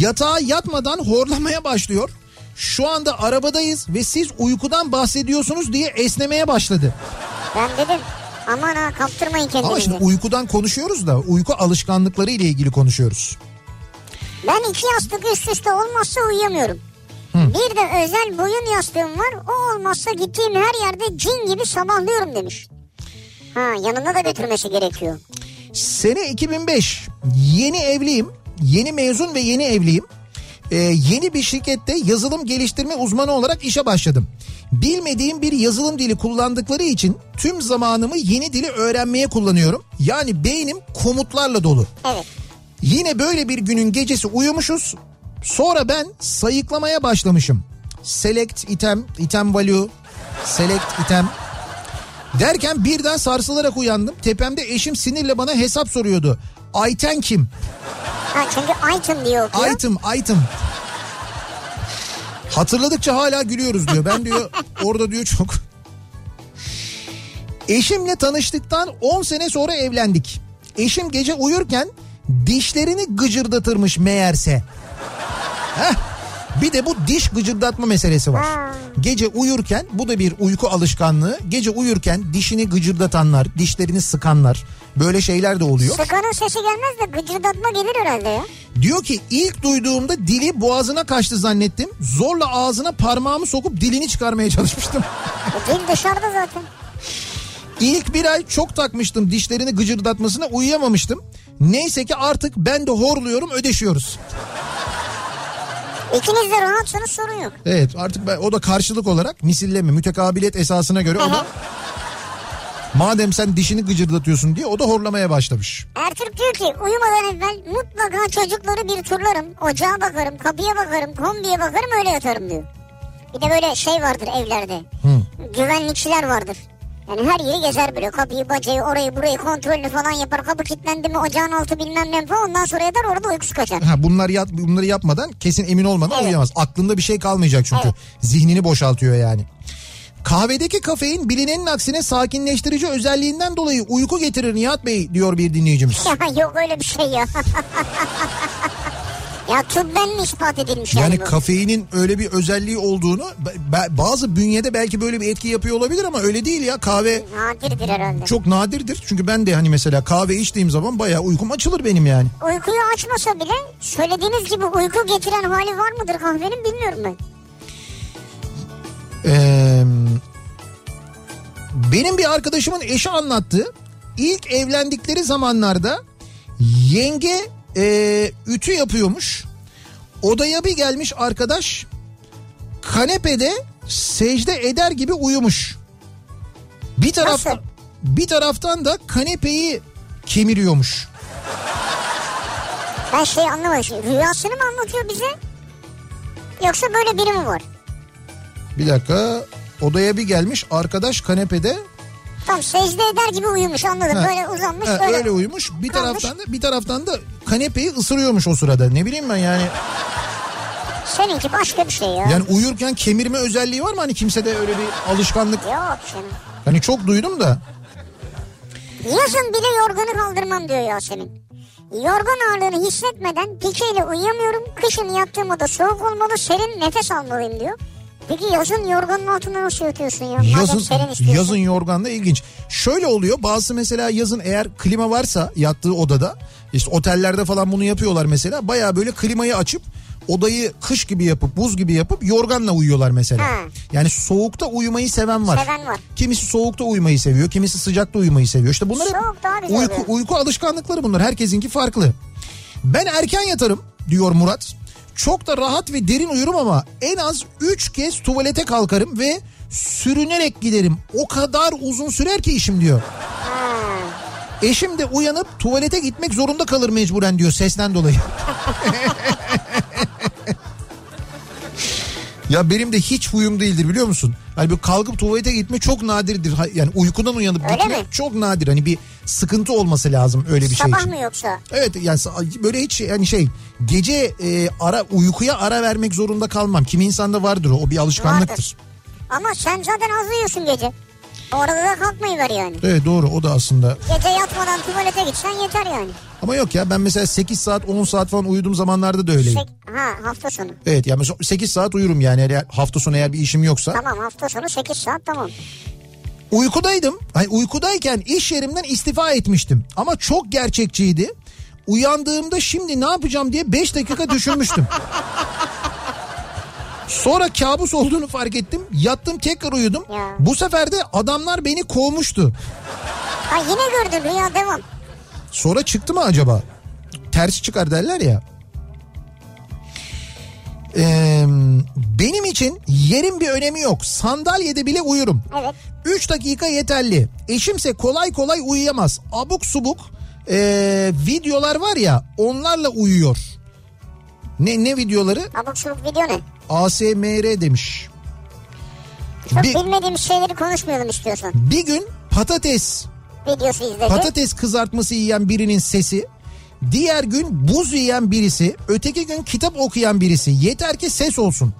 yatağa yatmadan horlamaya başlıyor. Şu anda arabadayız ve siz uykudan bahsediyorsunuz diye esnemeye başladı. Ben dedim aman ha kaptırmayın Ama kendinizi. şimdi uykudan konuşuyoruz da uyku alışkanlıkları ile ilgili konuşuyoruz. Ben iki yastık üst üste olmazsa uyuyamıyorum. Bir de özel boyun yastığım var. O olmazsa gittiğim her yerde cin gibi sabahlıyorum demiş. Ha yanında da götürmesi gerekiyor. Sene 2005 yeni evliyim yeni mezun ve yeni evliyim. Ee, yeni bir şirkette yazılım geliştirme uzmanı olarak işe başladım. Bilmediğim bir yazılım dili kullandıkları için tüm zamanımı yeni dili öğrenmeye kullanıyorum. Yani beynim komutlarla dolu. Evet. Yine böyle bir günün gecesi uyumuşuz. Sonra ben sayıklamaya başlamışım. Select item, item value, select item. Derken birden sarsılarak uyandım. Tepemde eşim sinirle bana hesap soruyordu. Ayten kim? Ha çünkü item diyor okuyor. Item, item. Hatırladıkça hala gülüyoruz diyor. Ben diyor *laughs* orada diyor çok. Eşimle tanıştıktan 10 sene sonra evlendik. Eşim gece uyurken dişlerini gıcırdatırmış meğerse. Heh. Bir de bu diş gıcırdatma meselesi var. Gece uyurken bu da bir uyku alışkanlığı. Gece uyurken dişini gıcırdatanlar, dişlerini sıkanlar böyle şeyler de oluyor. Sıkanın sesi gelmez de gıcırdatma gelir herhalde ya. Diyor ki ilk duyduğumda dili boğazına kaçtı zannettim. Zorla ağzına parmağımı sokup dilini çıkarmaya çalışmıştım. *laughs* E, dil dışarıda zaten. İlk bir ay çok takmıştım dişlerini gıcırdatmasına uyuyamamıştım. Neyse ki artık ben de horluyorum ödeşiyoruz. İkiniz de rahatsanız sorun yok. Evet artık ben, o da karşılık olarak misilleme mütekabiliyet esasına göre o da *laughs* madem sen dişini gıcırdatıyorsun diye o da horlamaya başlamış. Ertürk diyor ki uyumadan evvel mutlaka çocukları bir turlarım. Ocağa bakarım, kapıya bakarım, kombiye bakarım öyle yatarım diyor. Bir de böyle şey vardır evlerde. Güvenlikçiler vardır. Yani her yeri gezer böyle kapıyı bacayı orayı burayı kontrolünü falan yapar. Kapı kilitlendi mi ocağın altı bilmem ne falan ondan sonra yatar orada uykusu kaçar. Ha, bunlar yat, bunları yapmadan kesin emin olmadan Evet. uyuyamaz. Aklında bir şey kalmayacak çünkü. Evet. Zihnini boşaltıyor yani. Kahvedeki kafein bilinenin aksine sakinleştirici özelliğinden dolayı uyku getirir Nihat Bey diyor bir dinleyicimiz. *laughs* Ya yok öyle bir şey ya. *laughs* ya tıbben mi ispat edilmiş yani, Yani bu? kafeinin öyle bir özelliği olduğunu bazı bünyede belki böyle bir etki yapıyor olabilir ama öyle değil ya kahve Nadirdir herhalde. çok nadirdir. Çünkü ben de hani mesela kahve içtiğim zaman bayağı uykum açılır benim yani. Uykuyu açmasa bile söylediğiniz gibi uyku getiren hali var mıdır kahvenin bilmiyorum ben. Ee, benim bir arkadaşımın eşi anlattı. İlk evlendikleri zamanlarda yenge e, ütü yapıyormuş. Odaya bir gelmiş arkadaş kanepede secde eder gibi uyumuş. Bir taraftan Nasıl? bir taraftan da kanepeyi kemiriyormuş. Ben şey anlamadım. Rüyasını mı anlatıyor bize? Yoksa böyle biri mi var? Bir dakika odaya bir gelmiş arkadaş kanepede Tam secde eder gibi uyumuş anladım. Ha. Böyle uzanmış Ha, böyle. öyle uyumuş. Bir kalmış. taraftan da bir taraftan da kanepeyi ısırıyormuş o sırada. Ne bileyim ben yani. Seninki başka bir şey ya. Yani uyurken kemirme özelliği var mı hani kimsede öyle bir alışkanlık? Yok canım. Hani çok duydum da. Yazın bile yorganı kaldırmam diyor Yasemin. Yorgan ağırlığını hissetmeden pikeyle uyuyamıyorum. Kışın yattığım oda soğuk olmalı, serin nefes almalıyım diyor. Peki yazın yorganın altında nasıl yatıyorsun ya? Yazın yazın yorganla ilginç. Şöyle oluyor bazı mesela yazın eğer klima varsa yattığı odada işte otellerde falan bunu yapıyorlar mesela. Baya böyle klimayı açıp odayı kış gibi yapıp buz gibi yapıp yorganla uyuyorlar mesela. Ha. Yani soğukta uyumayı seven var. Seven var. Kimisi soğukta uyumayı seviyor, kimisi sıcakta uyumayı seviyor. İşte bunlar hep uyku, uyku alışkanlıkları bunlar. Herkesinki farklı. Ben erken yatarım diyor Murat. Çok da rahat ve derin uyurum ama en az 3 kez tuvalete kalkarım ve sürünerek giderim. O kadar uzun sürer ki işim diyor. Eşim de uyanıp tuvalete gitmek zorunda kalır mecburen diyor sesten dolayı. *laughs* ya benim de hiç huyum değildir biliyor musun? Hani böyle kalkıp tuvalete gitme çok nadirdir. Yani uykudan uyanıp Öyle gitme mi? çok nadir. Hani bir sıkıntı olması lazım öyle bir şey Sabah için. mı yoksa? Evet yani böyle hiç yani şey gece e, ara uykuya ara vermek zorunda kalmam. Kimi insanda vardır o, o bir alışkanlıktır. Vardır. Ama sen zaten az uyuyorsun gece. Orada da kalkmayı ver yani. Evet doğru o da aslında. Gece yatmadan tuvalete gitsen yeter yani. Ama yok ya ben mesela 8 saat 10 saat falan uyuduğum zamanlarda da öyleyim. Sek- ha hafta sonu. Evet yani mesela 8 saat uyurum yani eğer hafta sonu eğer bir işim yoksa. Tamam hafta sonu 8 saat tamam. Uykudaydım. Hani uykudayken iş yerimden istifa etmiştim. Ama çok gerçekçiydi. Uyandığımda şimdi ne yapacağım diye 5 dakika düşünmüştüm. *laughs* Sonra kabus olduğunu fark ettim. Yattım tekrar uyudum. Ya. Bu sefer de adamlar beni kovmuştu. Ha yine gördün rüya devam. Sonra çıktı mı acaba? Tersi çıkar derler ya. Ee, benim için yerin bir önemi yok. Sandalyede bile uyurum. Evet. 3 dakika yeterli. Eşimse kolay kolay uyuyamaz. Abuk subuk ee, videolar var ya onlarla uyuyor. Ne ne videoları? Abuk video ne? ASMR demiş. Çok Bir- bilmediğimiz şeyleri konuşmayalım istiyorsan. Bir gün patates Videosu izledi. patates kızartması yiyen birinin sesi, diğer gün buz yiyen birisi, öteki gün kitap okuyan birisi. Yeter ki ses olsun.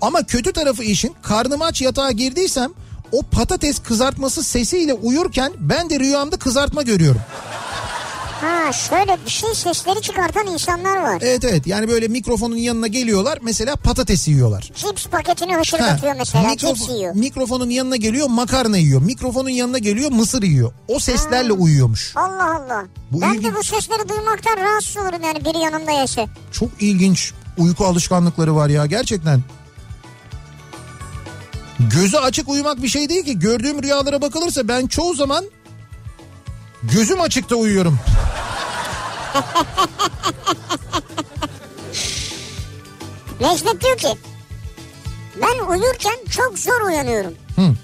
Ama kötü tarafı işin karnım aç yatağa girdiysem o patates kızartması sesiyle uyurken ben de rüyamda kızartma görüyorum. Ha şöyle bir şey sesleri çıkartan insanlar var. Evet evet yani böyle mikrofonun yanına geliyorlar mesela patates yiyorlar. Cips paketini Ha, hışırdatıyor mesela. mikrofon- Cips yiyor. mikrofonun yanına geliyor makarna yiyor. Mikrofonun yanına geliyor mısır yiyor. O seslerle uyuyormuş. Allah Allah. Bu ben ilginç. de bu sesleri duymaktan rahatsız olurum yani biri yanımda yaşa. Çok ilginç uyku alışkanlıkları var ya gerçekten. Gözü açık uyumak bir şey değil ki. Gördüğüm rüyalara bakılırsa ben çoğu zaman gözüm açıkta uyuyorum. Necdet diyor ki ben uyurken çok zor uyanıyorum. Hı.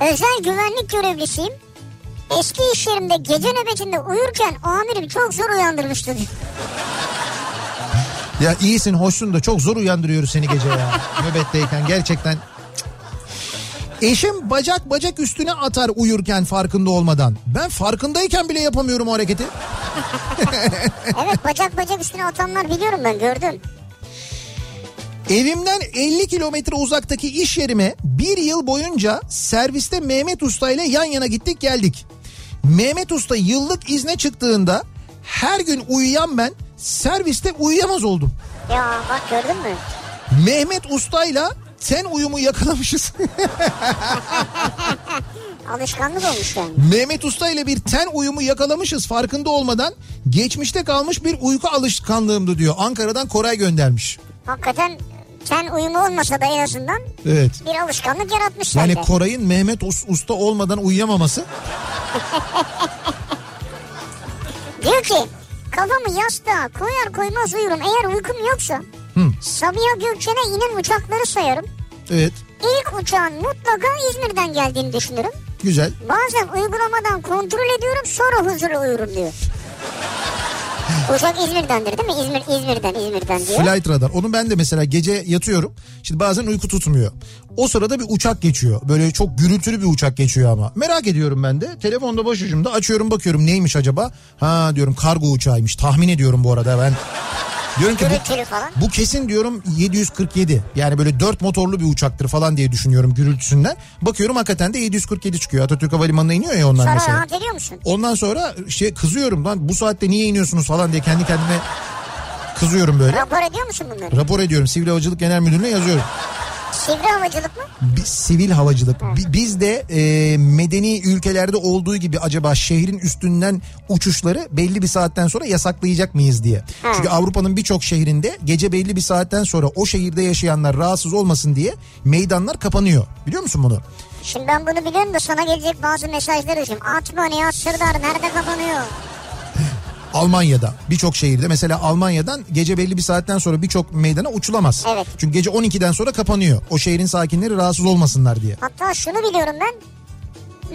Özel güvenlik görevlisiyim. Eski iş yerimde gece nöbetinde uyurken amirim çok zor uyandırmıştı diyor. Ya iyisin hoşsun da çok zor uyandırıyoruz seni gece ya. *laughs* Nöbetteyken gerçekten. Eşim bacak bacak üstüne atar uyurken farkında olmadan. Ben farkındayken bile yapamıyorum o hareketi. *laughs* Evet bacak bacak üstüne atanlar biliyorum ben gördüm. Evimden 50 kilometre uzaktaki iş yerime bir yıl boyunca serviste Mehmet Usta ile yan yana gittik geldik. Mehmet Usta yıllık izne çıktığında her gün uyuyan ben serviste uyuyamaz oldum. Ya bak gördün mü? Mehmet Usta'yla ten uyumu yakalamışız. *laughs* Alışkanlık olmuş yani. Mehmet Usta ile bir ten uyumu yakalamışız farkında olmadan. Geçmişte kalmış bir uyku alışkanlığımdı diyor. Ankara'dan Koray göndermiş. Hakikaten ten uyumu olmasa da en azından Evet. bir alışkanlık yaratmış Yani sende. Koray'ın Mehmet Us- Usta olmadan uyuyamaması Diyor ki kafamı yastığa koyar koymaz uyurum. Eğer uykum yoksa Sabiha Gökçen'e inen uçakları sayarım. evet İlk uçağın mutlaka İzmir'den geldiğini düşünürüm. güzel. Bazen uygulamadan kontrol ediyorum sonra huzurlu uyurum diyor. Uçak İzmir'dendir değil mi? İzmir, İzmir'den, İzmir'den diyor. Flight radar. Onu ben de mesela gece yatıyorum. Şimdi bazen uyku tutmuyor. O sırada bir uçak geçiyor. Böyle çok gürültülü bir uçak geçiyor ama. Merak ediyorum ben de. Telefonda başucumda açıyorum bakıyorum neymiş acaba? Ha diyorum kargo uçağıymış. Tahmin ediyorum bu arada ben. Diyorum ki bu, falan. bu kesin diyorum 747. Yani böyle dört motorlu bir uçaktır falan diye düşünüyorum gürültüsünden. Bakıyorum hakikaten de 747 çıkıyor. Atatürk Havalimanı'na iniyor ya onlar Sonra mesela. rahat ediyor musun? Ondan sonra şey kızıyorum lan bu saatte niye iniyorsunuz falan diye kendi kendime kızıyorum böyle. Rapor ediyor musun bunları? Rapor ediyorum Sivil Havacılık Genel Müdürlüğü'ne yazıyorum. Sivri havacılık mı? Bi- sivil havacılık. Bi- Biz de e, medeni ülkelerde olduğu gibi acaba şehrin üstünden uçuşları belli bir saatten sonra yasaklayacak mıyız diye. Çünkü Avrupa'nın birçok şehrinde gece belli bir saatten sonra o şehirde yaşayanlar rahatsız olmasın diye meydanlar kapanıyor. Biliyor musun bunu? Şimdi ben bunu biliyorum da sana gelecek bazı mesajlar için. Atma Nihat Sırdar nerede kapanıyor? Almanya'da birçok şehirde mesela Almanya'dan gece belli bir saatten sonra birçok meydana uçulamaz. Evet. Çünkü gece 12'den sonra kapanıyor. O şehrin sakinleri rahatsız olmasınlar diye. Hatta şunu biliyorum ben.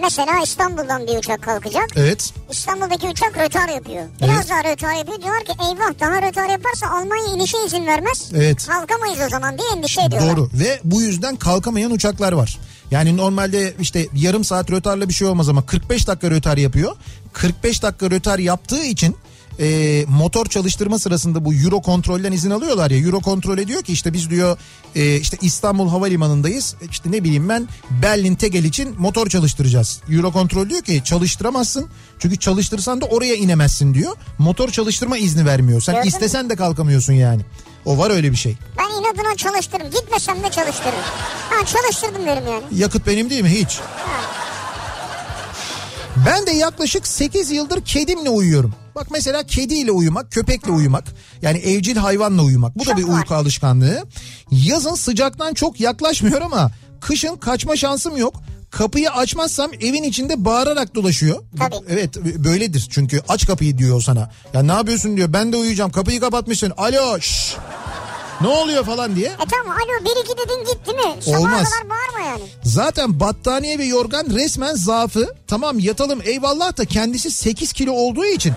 Mesela İstanbul'dan bir uçak kalkacak. Evet. İstanbul'daki uçak rötar yapıyor. Biraz Evet. daha rötar yapıyor. Diyorlar ki eyvah daha rötar yaparsa Almanya inişe izin vermez. Evet. Kalkamayız o zaman diye endişe ediyorlar. Doğru ve bu yüzden kalkamayan uçaklar var. Yani normalde işte yarım saat rötarla bir şey olmaz ama 45 dakika rötar yapıyor. 45 dakika rötar yaptığı için e, motor çalıştırma sırasında bu Euro kontrolden izin alıyorlar ya. Euro kontrol ediyor ki işte biz diyor e, işte İstanbul Havalimanı'ndayız. E, İşte ne bileyim ben Berlin Tegel için motor çalıştıracağız. Euro kontrol diyor ki çalıştıramazsın. Çünkü çalıştırsan da oraya inemezsin diyor. Motor çalıştırma izni vermiyor. Sen Gördün istesen de kalkamıyorsun yani. O var öyle bir şey. Ben inadına çalıştırırım. Gitmesem de çalıştırırım. Ha çalıştırdım derim yani. Yakıt benim değil mi? Hiç. Ben de yaklaşık 8 yıldır kedimle uyuyorum. Bak mesela kediyle uyumak, köpekle uyumak. Yani evcil hayvanla uyumak. Bu da Çok bir var. uyku alışkanlığı. Yazın sıcaktan çok yaklaşmıyor ama kışın kaçma şansım yok. Kapıyı açmazsam evin içinde bağırarak dolaşıyor. Tabii. Evet böyledir çünkü aç kapıyı diyor sana. Ya ne yapıyorsun diyor ben de uyuyacağım kapıyı kapatmışsın. Alo şşş. Ne oluyor falan diye. E tamam alo bir iki dedin git değil mi? Olmaz. kadar yani. Zaten battaniye ve yorgan resmen zaafı. Tamam yatalım eyvallah da kendisi 8 kilo olduğu için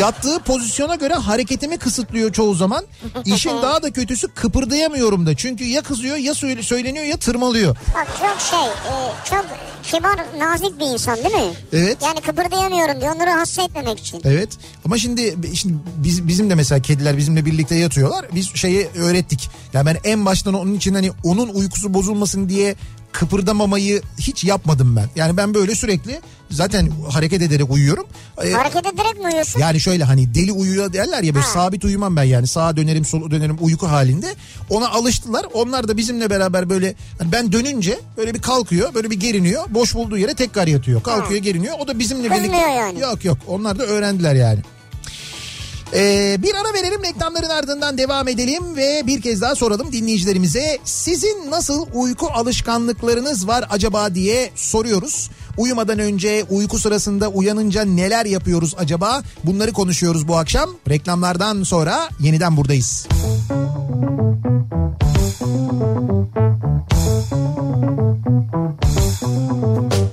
yattığı pozisyona göre hareketimi kısıtlıyor çoğu zaman. İşin *laughs* daha da kötüsü kıpırdayamıyorum da. Çünkü ya kızıyor ya söyle- söyleniyor ya tırmalıyor. Bak çok şey e, çok kibar nazik bir insan değil mi? Evet. Yani kıpırdayamıyorum diyor onu rahatsız etmemek için. Evet ama şimdi, şimdi biz, bizim de mesela kediler bizimle birlikte yatıyorlar. Biz şeyi öğrettik. Yani ben en baştan onun için hani onun uykusu bozulmasın diye kıpırdamamayı hiç yapmadım ben. Yani ben böyle sürekli zaten hareket ederek uyuyorum. Ee, Hareket ederek mi uyuyorsun? Yani şöyle hani deli uyuyor derler ya böyle Ha. sabit uyumam ben yani sağa dönerim sola dönerim uyku halinde. Ona alıştılar. Onlar da bizimle beraber böyle hani ben dönünce böyle bir kalkıyor böyle bir geriniyor. Boş bulduğu yere tekrar yatıyor. Kalkıyor geriniyor. O da bizimle Kızmıyor birlikte. yani. Yok yok onlar da öğrendiler yani. Ee, bir ara verelim reklamların ardından devam edelim ve bir kez daha soralım dinleyicilerimize sizin nasıl uyku alışkanlıklarınız var acaba diye soruyoruz. Uyumadan önce uyku sırasında uyanınca neler yapıyoruz acaba bunları konuşuyoruz bu akşam. Reklamlardan sonra yeniden buradayız. Kafa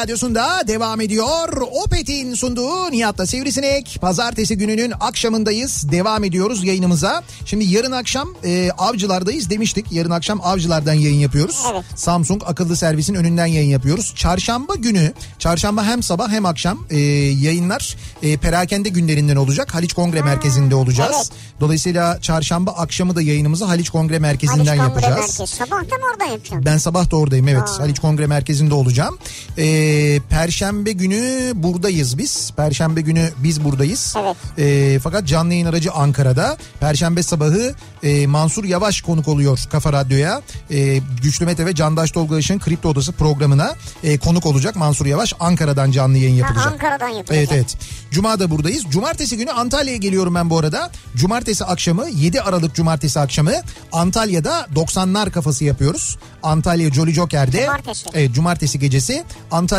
radyosunda devam ediyor. Opet'in sunduğu Nihat'la Sivrisinek. Pazartesi gününün akşamındayız. Devam ediyoruz yayınımıza. Şimdi yarın akşam e, Avcılar'dayız demiştik. Yarın akşam Avcılar'dan yayın yapıyoruz. Evet. Samsung akıllı servisin önünden yayın yapıyoruz. Çarşamba günü, çarşamba hem sabah hem akşam e, yayınlar e, perakende günlerinden olacak. Haliç Kongre Merkezi'nde olacağız. evet. Dolayısıyla çarşamba akşamı da yayınımızı Haliç Kongre Merkezi'nden Haliç Kongre yapacağız. Merkezi. Sabah da mı orada yapacaksın? Ben sabah da oradayım evet. Aa. Haliç Kongre Merkezi'nde olacağım. Ee, Perşembe günü buradayız biz. Perşembe günü biz buradayız. Evet. Ee, fakat canlı yayın aracı Ankara'da. Perşembe sabahı e, Mansur Yavaş konuk oluyor Kafa Radyo'ya. E, Güçlü Mete ve Candaş Tolga Işık'ın Kripto Odası programına e, konuk olacak Mansur Yavaş. Ankara'dan canlı yayın yapılacak. Ha, Ankara'dan yapılacak. Evet evet. Cuma da buradayız. Cumartesi günü Antalya'ya geliyorum ben bu arada. Cumartesi akşamı 7 Aralık Cumartesi akşamı Antalya'da 90'lar kafası yapıyoruz. Antalya Jolly Joker'de. Cumartesi. Evet cumartesi gecesi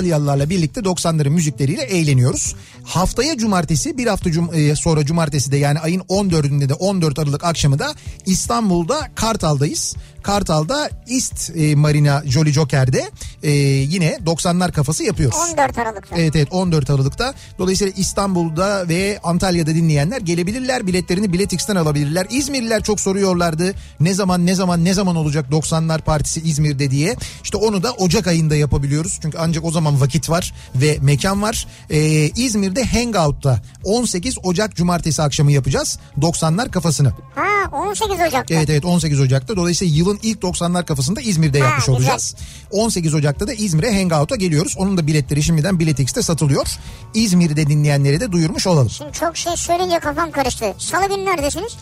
Antalyalılarla birlikte 90'ların müzikleriyle eğleniyoruz. Haftaya cumartesi bir hafta cum- e, sonra cumartesi de yani ayın 14'ünde de 14 Aralık akşamı da İstanbul'da Kartal'dayız. Kartal'da East e, Marina Jolly Joker'de e, yine 90'lar kafası yapıyoruz. 14 Aralık'ta. Evet evet 14 Aralık'ta. Dolayısıyla İstanbul'da ve Antalya'da dinleyenler gelebilirler. Biletlerini Biletix'ten alabilirler. İzmirliler çok soruyorlardı. Ne zaman ne zaman ne zaman olacak 90'lar partisi İzmir'de diye. İşte onu da Ocak ayında yapabiliyoruz. Çünkü ancak o zaman vakit var ve mekan var. Ee, İzmir'de Hangout'ta 18 Ocak Cumartesi akşamı yapacağız. 90'lar kafasını. Ha 18 Ocak'ta. Evet evet 18 Ocak'ta. Dolayısıyla yılın ilk 90'lar kafasında İzmir'de Ha, yapmış güzel. olacağız. 18 Ocak'ta da İzmir'e Hangout'a geliyoruz. Onun da biletleri şimdiden Biletix'te satılıyor. İzmir'de dinleyenlere de duyurmuş olalım. Şimdi çok şey söyleyince kafam karıştı. Salı günü neredesiniz?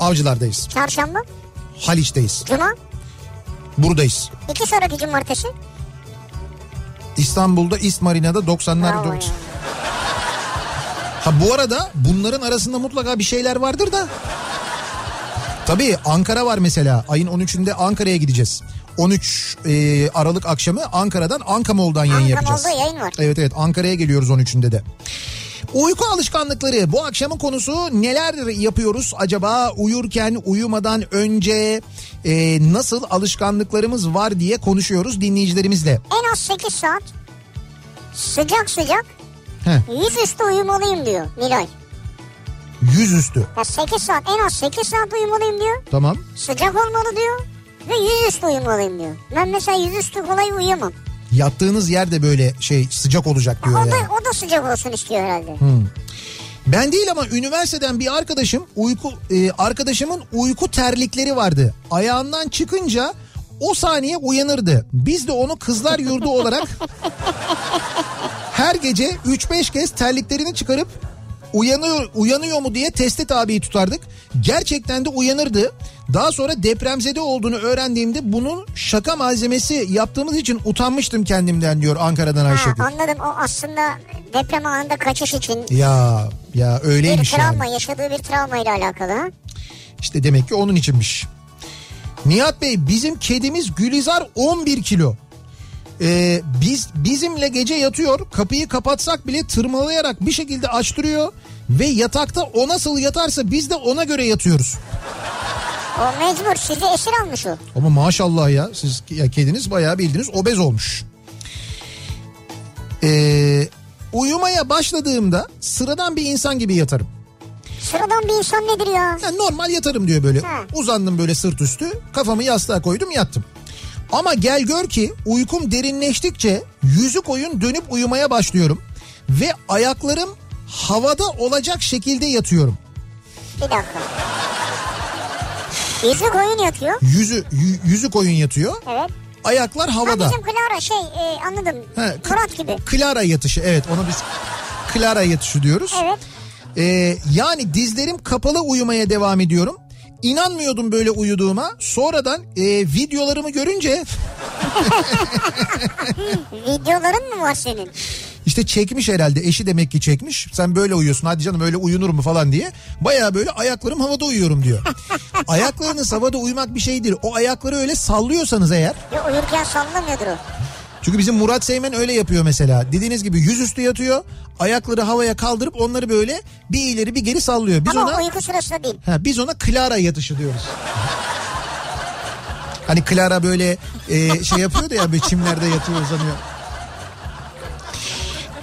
Avcılardayız. Çarşamba? Haliç'teyiz. Cuma? Buradayız. İki sonraki cumartesi. İstanbul'da İst Marina'da 90'lar. Bravo 90. ya. Ha bu arada bunların arasında mutlaka bir şeyler vardır da. Tabii Ankara var mesela. Ayın 13'ünde Ankara'ya gideceğiz. 13 e, Aralık akşamı Ankara'dan Ankamol'dan yayın Ankara yapacağız. Mall'da yayın var. Evet evet Ankara'ya geliyoruz 13'ünde de. Uyku alışkanlıkları bu akşamın konusu neler yapıyoruz acaba uyurken uyumadan önce e, nasıl alışkanlıklarımız var diye konuşuyoruz dinleyicilerimizle. En az 8 saat sıcak sıcak Heh, yüzüstü uyumalıyım diyor Nilay. yüzüstü Ya 8 saat en az 8 saat uyumalıyım diyor. tamam. Sıcak olmalı diyor. Ve yüzüstü uyumalıyım diyor. Ben mesela yüzüstü kolay uyuyamam. Yattığınız yer de böyle şey sıcak olacak O diyor da, yani. o da sıcak olsun istiyor herhalde. Ben değil ama üniversiteden bir arkadaşım uyku e, arkadaşımın uyku terlikleri vardı. Ayağından çıkınca o saniye uyanırdı. Biz de onu kızlar yurdu *laughs* olarak her gece 3-5 kez terliklerini çıkarıp uyanıyor uyanıyor mu diye testi tabi tutardık. Gerçekten de uyanırdı. Daha sonra depremzede olduğunu öğrendiğimde bunun şaka malzemesi yaptığımız için utanmıştım kendimden diyor Ankara'dan Ayşegül. anladım o aslında deprem anında kaçış için Ya ya bir öyleymiş yani. travma yaşadığı bir travma ile alakalı. İşte demek ki onun içinmiş. Nihat Bey bizim kedimiz Gülizar 11 kilo. Ee, biz bizimle gece yatıyor kapıyı kapatsak bile tırmalayarak bir şekilde açtırıyor ve yatakta o nasıl yatarsa biz de ona göre yatıyoruz. O mecbur sizi esir almış o. Ama maşallah ya siz ya kediniz bayağı bildiğiniz obez olmuş. Ee, uyumaya başladığımda sıradan bir insan gibi yatarım. Sıradan bir insan nedir ya? Yani normal yatarım diyor böyle. Ha. Uzandım böyle sırt üstü. Kafamı yastığa koydum yattım. Ama gel gör ki uykum derinleştikçe yüzü koyun dönüp uyumaya başlıyorum. Ve ayaklarım havada olacak şekilde yatıyorum. Bir dakika. Yüzü koyun yatıyor. Yüzü yü- yüzü koyun yatıyor. Evet. Ayaklar Ha havada. bizim Clara şey e, anladım. He, Murat gibi. Clara yatışı evet onu biz Clara yatışı diyoruz. Evet. Ee, yani dizlerim kapalı uyumaya devam ediyorum. İnanmıyordum böyle uyuduğuma. Sonradan e, videolarımı görünce *laughs* Videoların mı var senin? İşte çekmiş herhalde eşi demek ki çekmiş. Sen böyle uyuyorsun hadi canım öyle uyunur mu falan diye. Baya böyle ayaklarım havada uyuyorum diyor. *laughs* Ayaklarınız havada uyumak bir şeydir. O ayakları öyle sallıyorsanız eğer. Ya uyurken sallamıyordur o. Çünkü bizim Murat Seymen öyle yapıyor mesela. Dediğiniz gibi yüzüstü yatıyor. Ayakları havaya kaldırıp onları böyle bir ileri bir geri sallıyor. Biz Ama ona uyku sırasında değil. ha, biz ona Clara yatışı diyoruz. Hani Clara böyle e, şey yapıyor da ya böyle çimlerde yatıyor uzanıyor.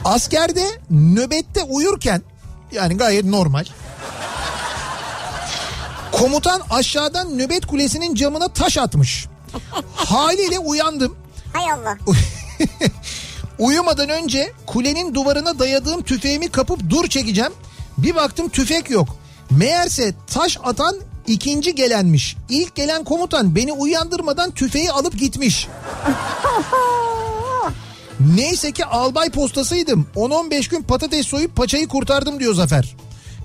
Askerde nöbette uyurken yani gayet normal. Komutan aşağıdan nöbet kulesinin camına taş atmış. Haliyle uyandım. Hay Allah. *laughs* Uyumadan önce kulenin duvarına dayadığım tüfeğimi kapıp dur çekeceğim. Bir baktım tüfek yok. Meğerse taş atan ikinci gelenmiş. İlk gelen komutan beni uyandırmadan tüfeği alıp gitmiş. *laughs* Neyse ki albay postasıydım. 10-15 gün patates soyup paçayı kurtardım diyor Zafer.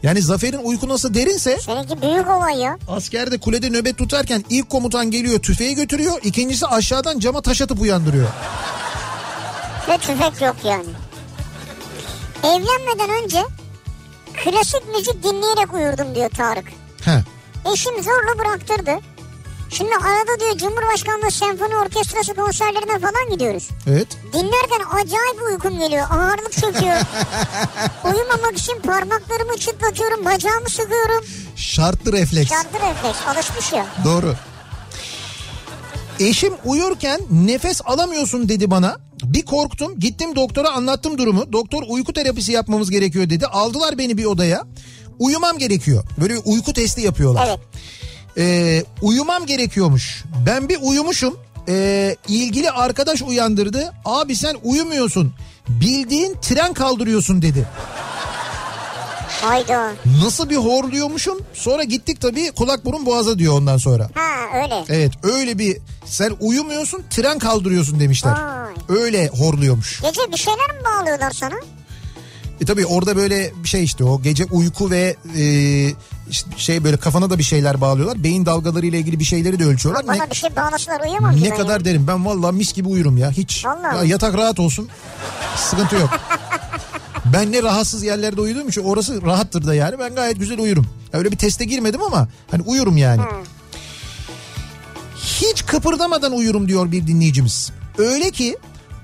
Yani Zafer'in uyku nasıl derinse Seninki büyük olay ya. askerde kulede nöbet tutarken ilk komutan geliyor tüfeği götürüyor. ikincisi aşağıdan cama taş atıp uyandırıyor. Ve tüfek yok yani. Evlenmeden önce klasik müzik dinleyerek uyurdum diyor Tarık. He. Eşim zorla bıraktırdı. Şimdi arada diyor Cumhurbaşkanlığı Senfoni Orkestrası konserlerine falan gidiyoruz. Evet. Dinlerken acayip uykum geliyor. Ağırlık çöküyor. *laughs* Uyumamak için parmaklarımı çıtlatıyorum. Bacağımı sıkıyorum. Şartlı refleks. Şartlı refleks. Alışmış ya. Doğru. Eşim uyurken nefes alamıyorsun dedi bana. Bir korktum gittim doktora anlattım durumu. Doktor uyku terapisi yapmamız gerekiyor dedi. Aldılar beni bir odaya. Uyumam gerekiyor. Böyle bir uyku testi yapıyorlar. Evet. Ee, uyumam gerekiyormuş. Ben bir uyumuşum. Ee, ilgili arkadaş uyandırdı. Abi sen uyumuyorsun. Bildiğin tren kaldırıyorsun dedi. Hayda. Nasıl bir horluyormuşum. Sonra gittik tabii kulak burun boğaza diyor ondan sonra. Ha öyle. Evet öyle bir sen uyumuyorsun tren kaldırıyorsun demişler. Vay. Öyle horluyormuş. Gece bir şeyler mi bağlıyorlar sana? E tabii orada böyle bir şey işte o gece uyku ve e, işte şey böyle kafana da bir şeyler bağlıyorlar. Beyin dalgaları ile ilgili bir şeyleri de ölçüyorlar. Bana Ne, bir şey bağlasınlar uyuyamam ne kadar ya. derim ben vallahi mis gibi uyurum ya hiç. Vallahi. Ya yatak rahat olsun. Sıkıntı yok. *laughs* ben ne rahatsız yerlerde uyuduğum için orası rahattır da yani ben gayet güzel uyurum. Öyle bir teste girmedim ama hani uyurum yani. Hiç kıpırdamadan uyurum diyor bir dinleyicimiz. Öyle ki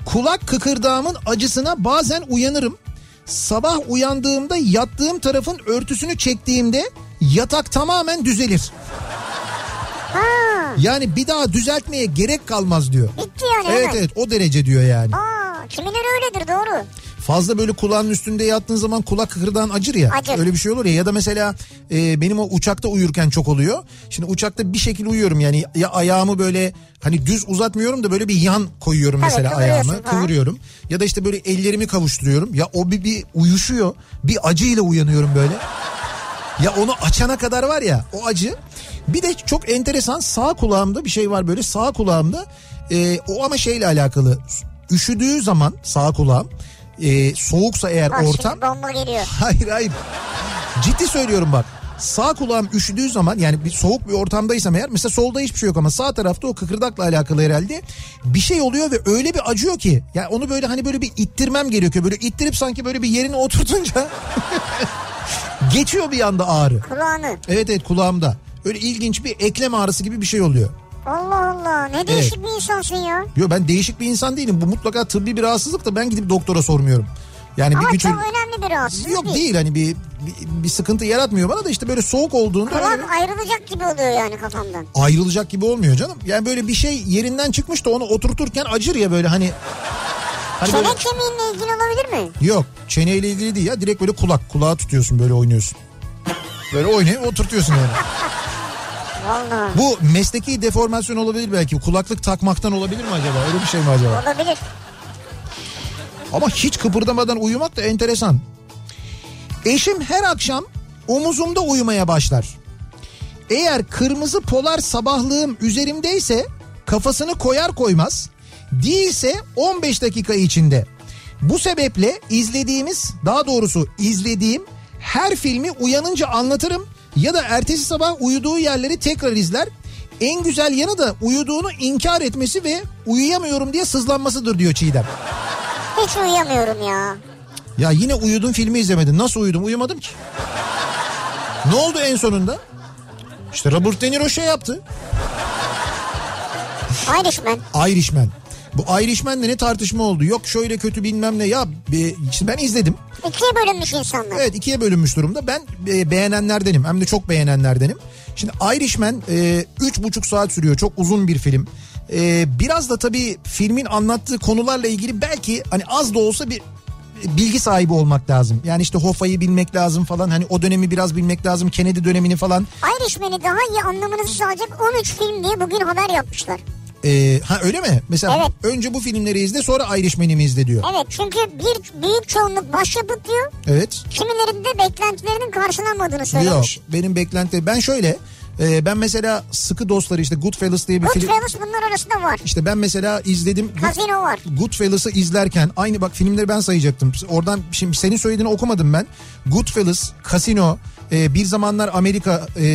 kulak kıkırdağımın acısına bazen uyanırım. Sabah uyandığımda yattığım tarafın örtüsünü çektiğimde yatak tamamen düzelir. Ha, Yani bir daha düzeltmeye gerek kalmaz diyor. bitti yani Evet hemen. evet o derece diyor yani. Aa, kimileri öyledir doğru. Fazla böyle kulağın üstünde yattığın zaman kulak kıkırdağın acır ya. Acır. Öyle bir şey olur ya. Ya da mesela e, benim o uçakta uyurken çok oluyor. Şimdi uçakta bir şekil uyuyorum yani ya ayağımı böyle hani düz uzatmıyorum da böyle bir yan koyuyorum Tabii, mesela ayağımı falan. kıvırıyorum. Ya da işte böyle ellerimi kavuşturuyorum. Ya o bir, bir uyuşuyor. Bir acıyla uyanıyorum böyle. Ya onu açana kadar var ya o acı. Bir de çok enteresan sağ kulağımda bir şey var böyle sağ kulağımda e, o ama şeyle alakalı. Üşüdüğü zaman sağ kulağım e, soğuksa eğer Bak ortam bomba geliyor. *laughs* Hayır hayır. Ciddi söylüyorum bak. Sağ kulağım üşüdüğü zaman yani bir soğuk bir ortamdaysam eğer mesela solda hiçbir şey yok ama sağ tarafta o kıkırdakla alakalı herhalde bir şey oluyor ve öyle bir acıyor ki yani onu böyle hani böyle bir ittirmem gerekiyor. Böyle ittirip sanki böyle bir yerine oturtunca *laughs* geçiyor bir anda ağrı. Kulağını. Evet evet kulağımda. Öyle ilginç bir eklem ağrısı gibi bir şey oluyor. Allah Allah ne değişik bir insansın ya. Yo ben değişik bir insan değilim. Bu mutlaka tıbbi bir rahatsızlık da ben gidip doktora sormuyorum. Yani Ama bir güç çok önemli bir rahatsızlık Yok değil. değil hani bir, bir, bir sıkıntı yaratmıyor bana da işte böyle soğuk olduğunda Kulak ayrılacak gibi oluyor yani kafamdan. ayrılacak gibi olmuyor canım. Yani böyle bir şey yerinden çıkmış da onu oturturken acır ya böyle hani. Hani Çene böyle, kemiğinle ilgili olabilir mi? yok çeneyle ilgili değil ya direkt böyle kulak kulağı tutuyorsun böyle oynuyorsun. Böyle oynayıp oturtuyorsun yani. *laughs* Vallahi. Bu mesleki deformasyon olabilir belki. Kulaklık takmaktan olabilir mi acaba? Öyle bir şey mi acaba? Olabilir. Ama hiç kıpırdamadan uyumak da enteresan. Eşim her akşam omuzumda uyumaya başlar. Eğer kırmızı polar sabahlığım üzerimdeyse kafasını koyar koymaz. Değilse 15 dakika içinde. Bu sebeple izlediğimiz daha doğrusu izlediğim her filmi uyanınca anlatırım ya da ertesi sabah uyuduğu yerleri tekrar izler. En güzel yanı da uyuduğunu inkar etmesi ve uyuyamıyorum diye sızlanmasıdır diyor Çiğdem. Hiç uyuyamıyorum ya. Ya yine uyudun filmi izlemedin. Nasıl uyudum? Uyumadım ki. Ne oldu en sonunda? İşte Robert De Niro şey yaptı. Irishman. Irishman. Bu Irishman'le ne tartışma oldu? Yok şöyle kötü bilmem ne. Ya şimdi ben izledim. İkiye bölünmüş insanlar. Evet ikiye bölünmüş durumda. Ben e, beğenenlerdenim. Hem de çok beğenenlerdenim. Şimdi Irishman e, üç buçuk saat sürüyor. Çok uzun bir film. E, biraz da tabii filmin anlattığı konularla ilgili belki hani az da olsa bir bilgi sahibi olmak lazım. Yani işte Hoffa'yı bilmek lazım falan. Hani o dönemi biraz bilmek lazım. Kennedy dönemini falan. Irishman'i daha iyi anlamanızı sağlayacak 13 film diye bugün haber yapmışlar. E, ha öyle mi? Mesela Evet. önce bu filmleri izle sonra Irishman'i mi izle diyor. Evet çünkü bir büyük çoğunluk başyapıt diyor. Evet. Kimilerinde beklentilerinin karşılanmadığını Yok söylemiş. benim beklenti ben şöyle e, ben mesela sıkı dostları işte Goodfellas diye bir film Goodfellas bunlar arasında var. işte ben mesela izledim Casino var. Goodfellas'ı izlerken aynı bak filmleri ben sayacaktım. Oradan şimdi senin söylediğini okumadım ben. Goodfellas, Casino, e, bir zamanlar Amerika e,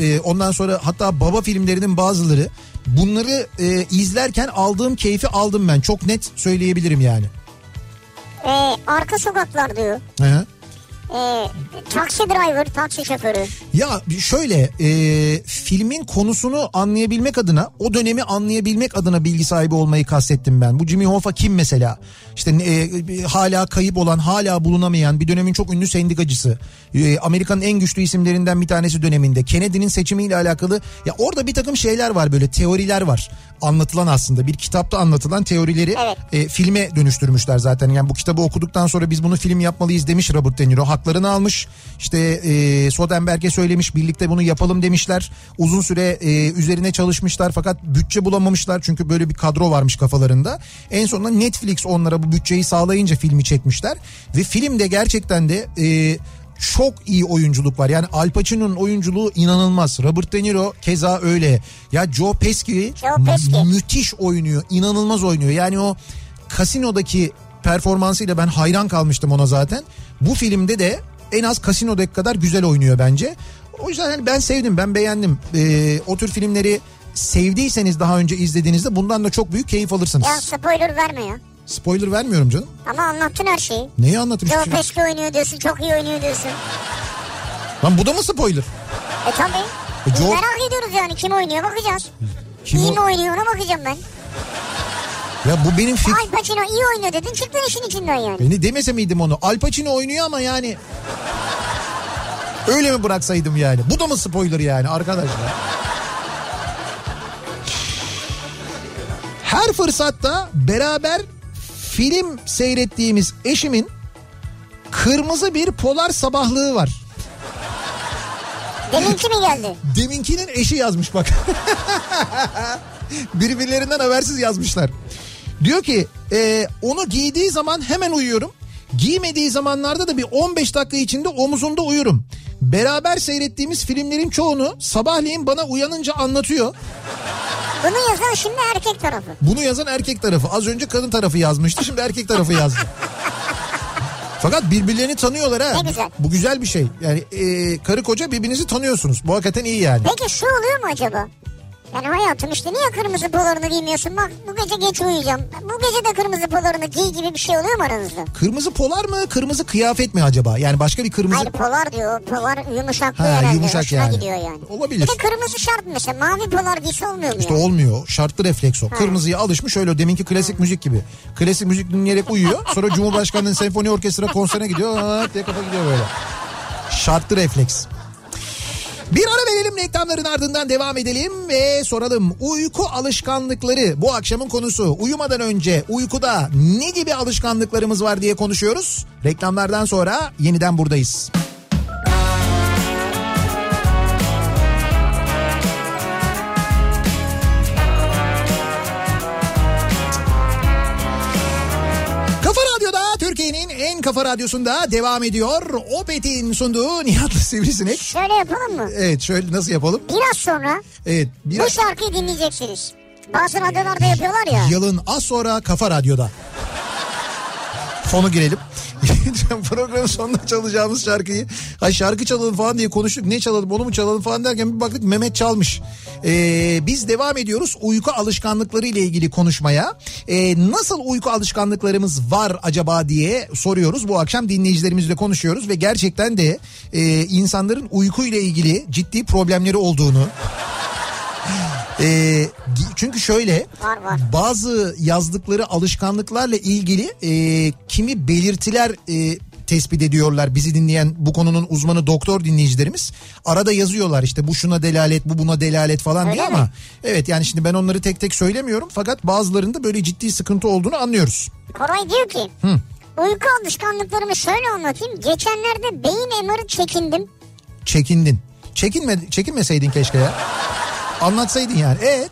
e, ondan sonra hatta baba filmlerinin bazıları bunları e, izlerken aldığım keyfi aldım ben. Çok net söyleyebilirim yani. Ee, arka sokaklar diyor. Hı Ee, taksi driver, taksi şoförü. Ya şöyle e, filmin konusunu anlayabilmek adına o dönemi anlayabilmek adına bilgi sahibi olmayı kastettim ben. Bu Jimmy Hoffa kim mesela? İşte e, hala kayıp olan hala bulunamayan bir dönemin çok ünlü sendikacısı. E, Amerika'nın en güçlü isimlerinden bir tanesi döneminde. Kennedy'nin seçimiyle alakalı ya orada bir takım şeyler var böyle teoriler var. Anlatılan aslında bir kitapta anlatılan teorileri Evet. e, filme dönüştürmüşler zaten. Yani bu kitabı okuduktan sonra biz bunu film yapmalıyız demiş Robert De Niro. Haklarını almış. İşte e, Soderbergh'e söylemiş birlikte bunu yapalım demişler. Uzun süre e, üzerine çalışmışlar fakat bütçe bulamamışlar. Çünkü böyle bir kadro varmış kafalarında. En sonunda Netflix onlara bu bütçeyi sağlayınca filmi çekmişler. Ve filmde gerçekten de... E, çok iyi oyunculuk var. Yani Al Pacino'nun oyunculuğu inanılmaz. Robert De Niro keza öyle. Ya Joe Pesci, Joe Pesci. mü- müthiş oynuyor. inanılmaz oynuyor. Yani o Casino'daki performansıyla ben hayran kalmıştım ona zaten. bu filmde de en az Casino'daki kadar güzel oynuyor bence. O yüzden hani ben sevdim ben beğendim. Ee, o tür filmleri sevdiyseniz daha önce izlediğinizde bundan da çok büyük keyif alırsınız. Ya spoiler verme ya. Spoiler vermiyorum canım. Ama anlattın her şeyi. Neyi anlatayım? Joe Pesci oynuyor diyorsun çok iyi oynuyor diyorsun. Lan bu da mı spoiler? E tabi. E, Joe- Merak ediyoruz yani kim oynuyor bakacağız. Kim iyi o- mi oynuyor ona bakacağım ben. Ya bu benim fik... Al Pacino iyi oynuyor dedin çıktın işin içinden yani. Beni demese miydim onu? Al Pacino oynuyor ama yani... Öyle mi bıraksaydım yani? Bu da mı spoiler yani arkadaşlar? Her fırsatta beraber film seyrettiğimiz eşimin kırmızı bir polar sabahlığı var. Deminki mi geldi? Deminkinin eşi yazmış bak. *laughs* Birbirlerinden habersiz yazmışlar. Diyor ki e, onu giydiği zaman hemen uyuyorum. Giymediği zamanlarda da bir 15 dakika içinde omuzunda uyurum. Beraber seyrettiğimiz filmlerin çoğunu sabahleyin bana uyanınca anlatıyor. Bunu yazan şimdi erkek tarafı. Bunu yazan erkek tarafı. Az önce kadın tarafı yazmıştı şimdi erkek tarafı yazdı. *laughs* Fakat birbirlerini tanıyorlar ha. Ne güzel. Bu güzel bir şey. Yani e, karı koca birbirinizi tanıyorsunuz. Bu hakikaten iyi yani. Peki şu oluyor mu acaba? Yani hayatım işte niye kırmızı polarını giymiyorsun? Bak bu gece geç uyuyacağım. Bu gece de kırmızı polarını giy gibi bir şey oluyor mu aranızda? Kırmızı polar mı kırmızı kıyafet mi acaba? Yani başka bir kırmızı... Hayır polar diyor. Polar yumuşak Ha, herhalde. yumuşak Hoşuna yani. gidiyor yani. Olabilir. Bir de kırmızı şart mesela. Mavi polar giysi olmuyor mu İşte yani? olmuyor. Şartlı refleks o. Kırmızıya alışmış öyle o deminki klasik müzik gibi. Klasik müzik dinleyerek uyuyor. Sonra Cumhurbaşkanı'nın senfoni orkestra konserine gidiyor. Aa, diye kafa gidiyor böyle. Şartlı refleks. Bir ara verelim reklamların ardından devam edelim ve soralım. Uyku alışkanlıkları bu akşamın konusu. Uyumadan önce uykuda ne gibi alışkanlıklarımız var diye konuşuyoruz. Reklamlardan sonra yeniden buradayız. Kafa En kafa radyosunda devam ediyor. Opet'in sunduğu Nihat'lı Sivrisinek. Şöyle yapalım mı? Evet şöyle nasıl yapalım? Biraz sonra Evet bu biraz şarkıyı dinleyeceksiniz. Bazı radyolarda yapıyorlar ya. yılın az sonra Kafa Radyo'da. Fonu girelim. *laughs* Programın sonunda çalacağımız şarkıyı. Ha şarkı çalalım falan diye konuştuk. Ne çalalım onu mu çalalım falan derken bir baktık Mehmet çalmış. Ee, biz devam ediyoruz uyku alışkanlıkları ile ilgili konuşmaya. Ee, nasıl uyku alışkanlıklarımız var acaba diye soruyoruz. Bu akşam dinleyicilerimizle konuşuyoruz ve gerçekten de e, insanların uyku ile ilgili ciddi problemleri olduğunu ee, çünkü şöyle Var, var. bazı yazdıkları alışkanlıklarla ilgili e, kimi belirtiler e, tespit ediyorlar bizi dinleyen bu konunun uzmanı doktor dinleyicilerimiz arada yazıyorlar işte bu şuna delalet bu buna delalet falan Öyle diye mi? ama evet yani şimdi ben onları tek tek söylemiyorum fakat bazılarında böyle ciddi sıkıntı olduğunu anlıyoruz. Koray diyor ki uyku alışkanlıklarımı şöyle anlatayım. Geçenlerde beyin MR'ı çekindim. Çekindin. Çekinme, çekinmeseydin keşke ya. Anlatsaydın yani. Evet.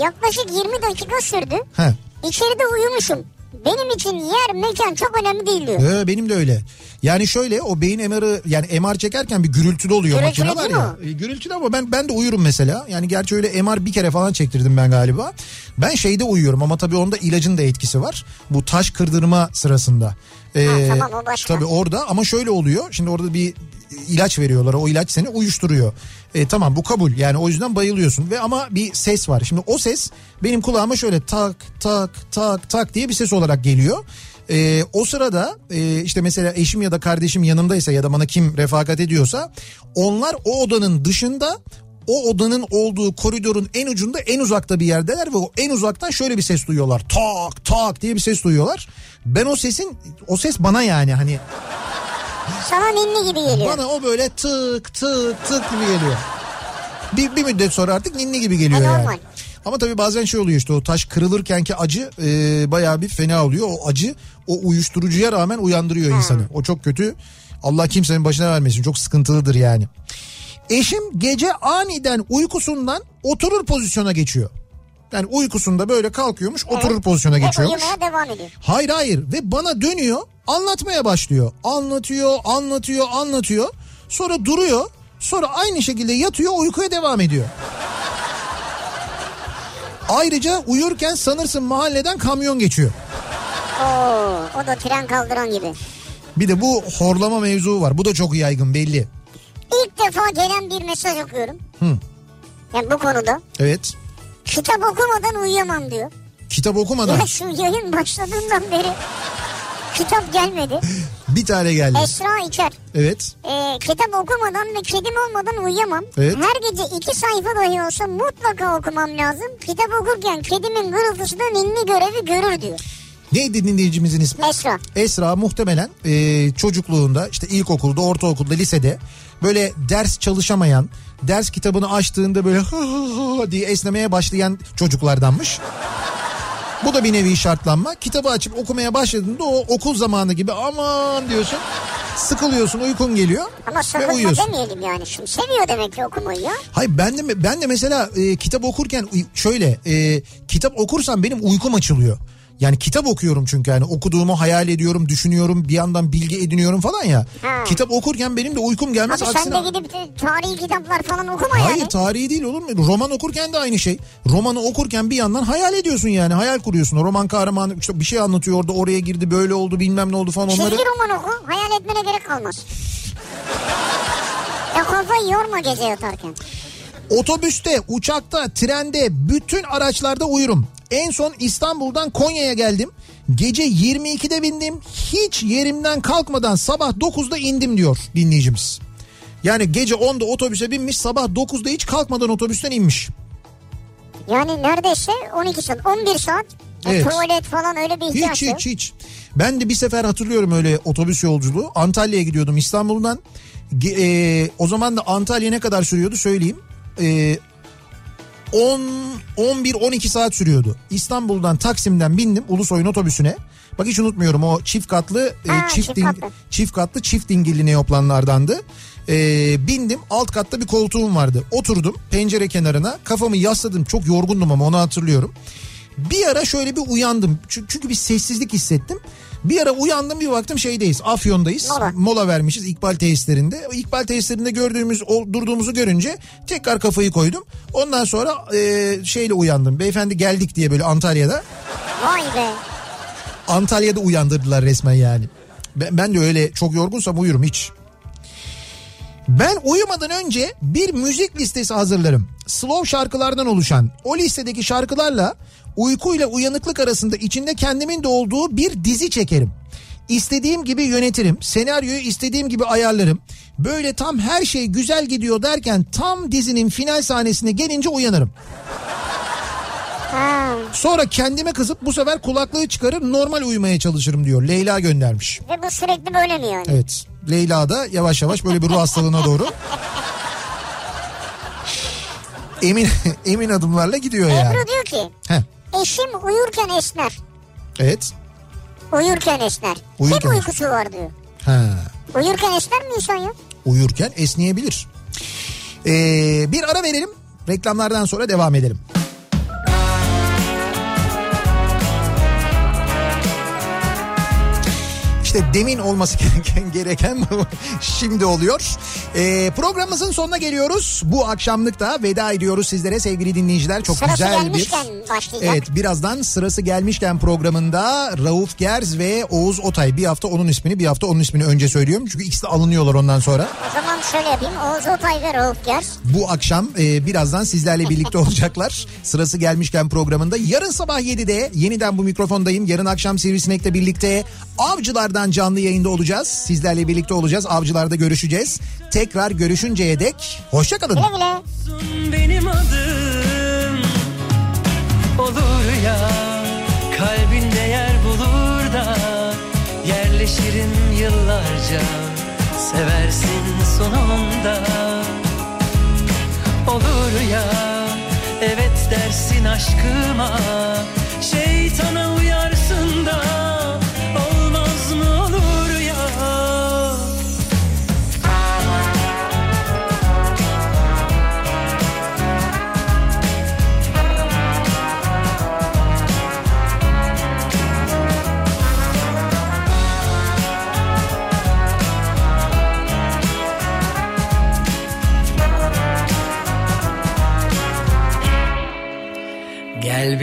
Yaklaşık 20 dakika sürdü. He. İçeride uyumuşum. Benim için yer mekan çok önemli değil diyor. Ee, benim de öyle. Yani şöyle o beyin MR'ı yani MR çekerken bir gürültülü oluyor Gürültülü makine var değil ya. E, gürültülü ama ben ben de uyurum mesela. Yani gerçi öyle MR bir kere falan çektirdim ben galiba. Ben şeyde uyuyorum ama tabii onda ilacın da etkisi var. Bu taş kırdırma sırasında. Ee, tamam, o başka. Tabii orada ama şöyle oluyor. Şimdi orada bir ilaç veriyorlar. O ilaç seni uyuşturuyor. E, tamam bu kabul. Yani o yüzden bayılıyorsun ve ama bir ses var. Şimdi o ses benim kulağıma şöyle tak tak tak tak diye bir ses olarak geliyor. E, o sırada e, işte mesela eşim ya da kardeşim yanımdaysa ya da bana kim refakat ediyorsa onlar o odanın dışında o odanın olduğu koridorun en ucunda en uzakta bir yerdeler ve o en uzaktan şöyle bir ses duyuyorlar. Tak tak diye bir ses duyuyorlar. Ben o sesin o ses bana yani hani Sana ninni gibi geliyor. bana o böyle tık tık tık gibi geliyor. Bir, bir müddet sonra artık ninni gibi geliyor E, yani. normal. Ama tabii bazen şey oluyor işte o taş kırılırkenki acı e, bayağı bir fena oluyor. O acı o uyuşturucuya rağmen uyandırıyor insanı. O çok kötü. Allah kimsenin başına vermesin. Çok sıkıntılıdır yani. Eşim gece aniden uykusundan oturur pozisyona geçiyor. Yani uykusunda böyle kalkıyormuş oturur pozisyona Ve geçiyormuş. devam ediyor. Hayır hayır ve bana dönüyor anlatmaya başlıyor. Anlatıyor anlatıyor anlatıyor sonra duruyor sonra aynı şekilde yatıyor uykuya devam ediyor. Ayrıca uyurken sanırsın mahalleden kamyon geçiyor. Oo, o da tren kaldıran gibi. Bir de bu horlama mevzu var. Bu da çok yaygın belli. İlk defa gelen bir mesaj okuyorum. Hı. Yani bu konuda. Evet. Kitap okumadan uyuyamam diyor. Kitap okumadan Ya şu yayın başladığından beri kitap gelmedi. *laughs* bir tane geldi. Esra İçer. Evet. Ee, kitap okumadan ve kedim olmadan uyuyamam. Evet. Her gece iki sayfa dahi olsa mutlaka okumam lazım. Kitap okurken kedimin gırıltısı da ninni görevi görür diyor. Neydi dinleyicimizin ismi? Esra. Esra muhtemelen e, çocukluğunda işte ilkokulda, ortaokulda, lisede böyle ders çalışamayan, ders kitabını açtığında böyle hı hı hı diye esnemeye başlayan çocuklardanmış. Bu da bir nevi şartlanma. Kitabı açıp okumaya başladığında o okul zamanı gibi aman diyorsun. Sıkılıyorsun, uykun geliyor Ama ve uyuyorsun. demeyelim yani. Şimdi seviyor demek ki okumayı ya. Hayır ben de ben de mesela e, kitap okurken şöyle e, kitap okursam benim uykum açılıyor. Yani kitap okuyorum çünkü yani okuduğumu hayal ediyorum, düşünüyorum, bir yandan bilgi ediniyorum falan ya. Ha. Kitap okurken benim de uykum gelmez. Abi sen Aksine- de gidip tarihi kitaplar falan okuma Hayır yani. tarihi değil olur mu? Roman okurken de aynı şey. Romanı okurken bir yandan hayal ediyorsun yani. Hayal kuruyorsun. O roman kahramanı işte bir şey anlatıyor orada oraya girdi böyle oldu bilmem ne oldu falan onları. Çizgi roman oku. Hayal etmene gerek kalmaz. *laughs* Ya kafayı yorma gece yatarken. Otobüste, uçakta, trende, bütün araçlarda uyurum. En son İstanbul'dan Konya'ya geldim. Gece 22'de bindim. Hiç yerimden kalkmadan sabah 9'da indim diyor dinleyicimiz. Yani gece 10'da otobüse binmiş sabah 9'da hiç kalkmadan otobüsten inmiş. Yani neredeyse 12 saat, 11 saat. E, Evet. Tuvalet falan öyle bir ihtiyaç Hiç yok. hiç hiç. Ben de bir sefer hatırlıyorum öyle otobüs yolculuğu. Antalya'ya gidiyordum İstanbul'dan. E, o zaman da Antalya ne kadar sürüyordu söyleyeyim. E, 10 11 12 saat sürüyordu. İstanbul'dan Taksim'den bindim Ulusoy'un otobüsüne. Bak hiç unutmuyorum o çift katlı e, Ha, çift çift ding- katlı. çift katlı çift dingilli neoplanlardandı. E, bindim alt katta bir koltuğum vardı. Oturdum pencere kenarına kafamı yasladım. Çok yorgundum ama onu hatırlıyorum. Bir ara şöyle bir uyandım. Çünkü bir sessizlik hissettim. Bir ara uyandım bir baktım şeydeyiz. Afyon'dayız. Mola. vermişiz İkbal tesislerinde. O İkbal tesislerinde gördüğümüz o, durduğumuzu görünce tekrar kafayı koydum. Ondan sonra e, şeyle uyandım. Beyefendi geldik diye böyle Antalya'da. Vay be. Antalya'da uyandırdılar resmen yani. Ben, ben de öyle çok yorgunsam uyurum hiç. Ben uyumadan önce bir müzik listesi hazırlarım. Slow şarkılardan oluşan. O listedeki şarkılarla uykuyla uyanıklık arasında içinde kendimin de olduğu bir dizi çekerim. İstediğim gibi yönetirim. Senaryoyu istediğim gibi ayarlarım. Böyle tam her şey güzel gidiyor derken tam dizinin final sahnesine gelince uyanırım. Sonra kendime kızıp bu sefer kulaklığı çıkarıp normal uyumaya çalışırım diyor. Leyla göndermiş. Ve bu sürekli böyle mi yani? Evet. Leyla da yavaş yavaş böyle bir ruh hastalığına doğru *laughs* emin emin adımlarla gidiyor yani. Ebru diyor ki Heh, eşim uyurken esner. evet. Uyurken esner. Uyurken Hep uykusu var diyor. Ha, Uyurken esner mi insan ya? uyurken esneyebilir. Ee, bir ara verelim. Reklamlardan sonra devam edelim. İşte demin olması *laughs* gereken, gereken şimdi oluyor. Ee, programımızın sonuna geliyoruz. Bu akşamlık da veda ediyoruz sizlere sevgili dinleyiciler. Çok Sırası güzel bir... başlayacak. Evet birazdan sırası gelmişken programında Rauf Gerz ve Oğuz Otay. Bir hafta onun ismini bir hafta onun ismini önce söylüyorum. Çünkü ikisi de alınıyorlar ondan sonra. O zaman şöyle yapayım. Oğuz Otay ve Rauf Gers. Bu akşam e, birazdan sizlerle birlikte *laughs* olacaklar. Sırası gelmişken programında. Yarın sabah 7'de yeniden bu mikrofondayım. Yarın akşam Sivrisinek'le birlikte Avcılar'dan canlı yayında olacağız. Sizlerle birlikte olacağız. Avcılar'da görüşeceğiz. Tekrar görüşünceye dek hoşçakalın. Güle güle. benim adım Olur ya kalbinde yer bulur da Yerleşirim yıllarca seversin sonunda Olur ya evet dersin aşkıma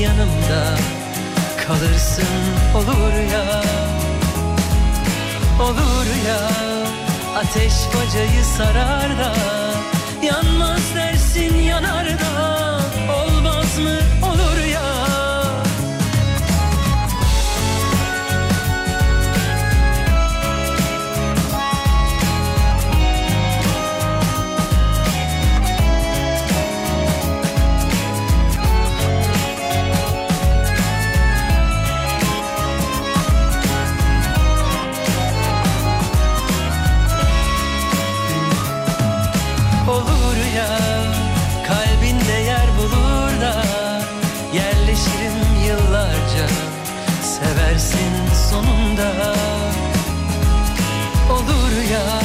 yanımda kalırsın olur ya. Olur ya ateş bacayı sarar da Yanmaz dersin yanar da Olmaz mı sonunda Olur ya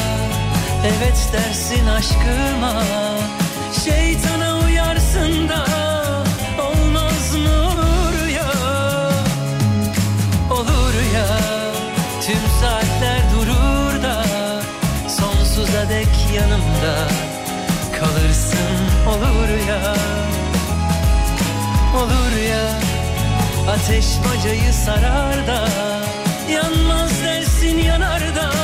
evet dersin aşkıma. Şeytana uyarsın da olmaz mı olur ya? Olur ya tüm saatler durur da Sonsuza dek yanımda kalırsın. Olur ya Olur ya ateş bacayı sarar da Yanmaz dersin yanar da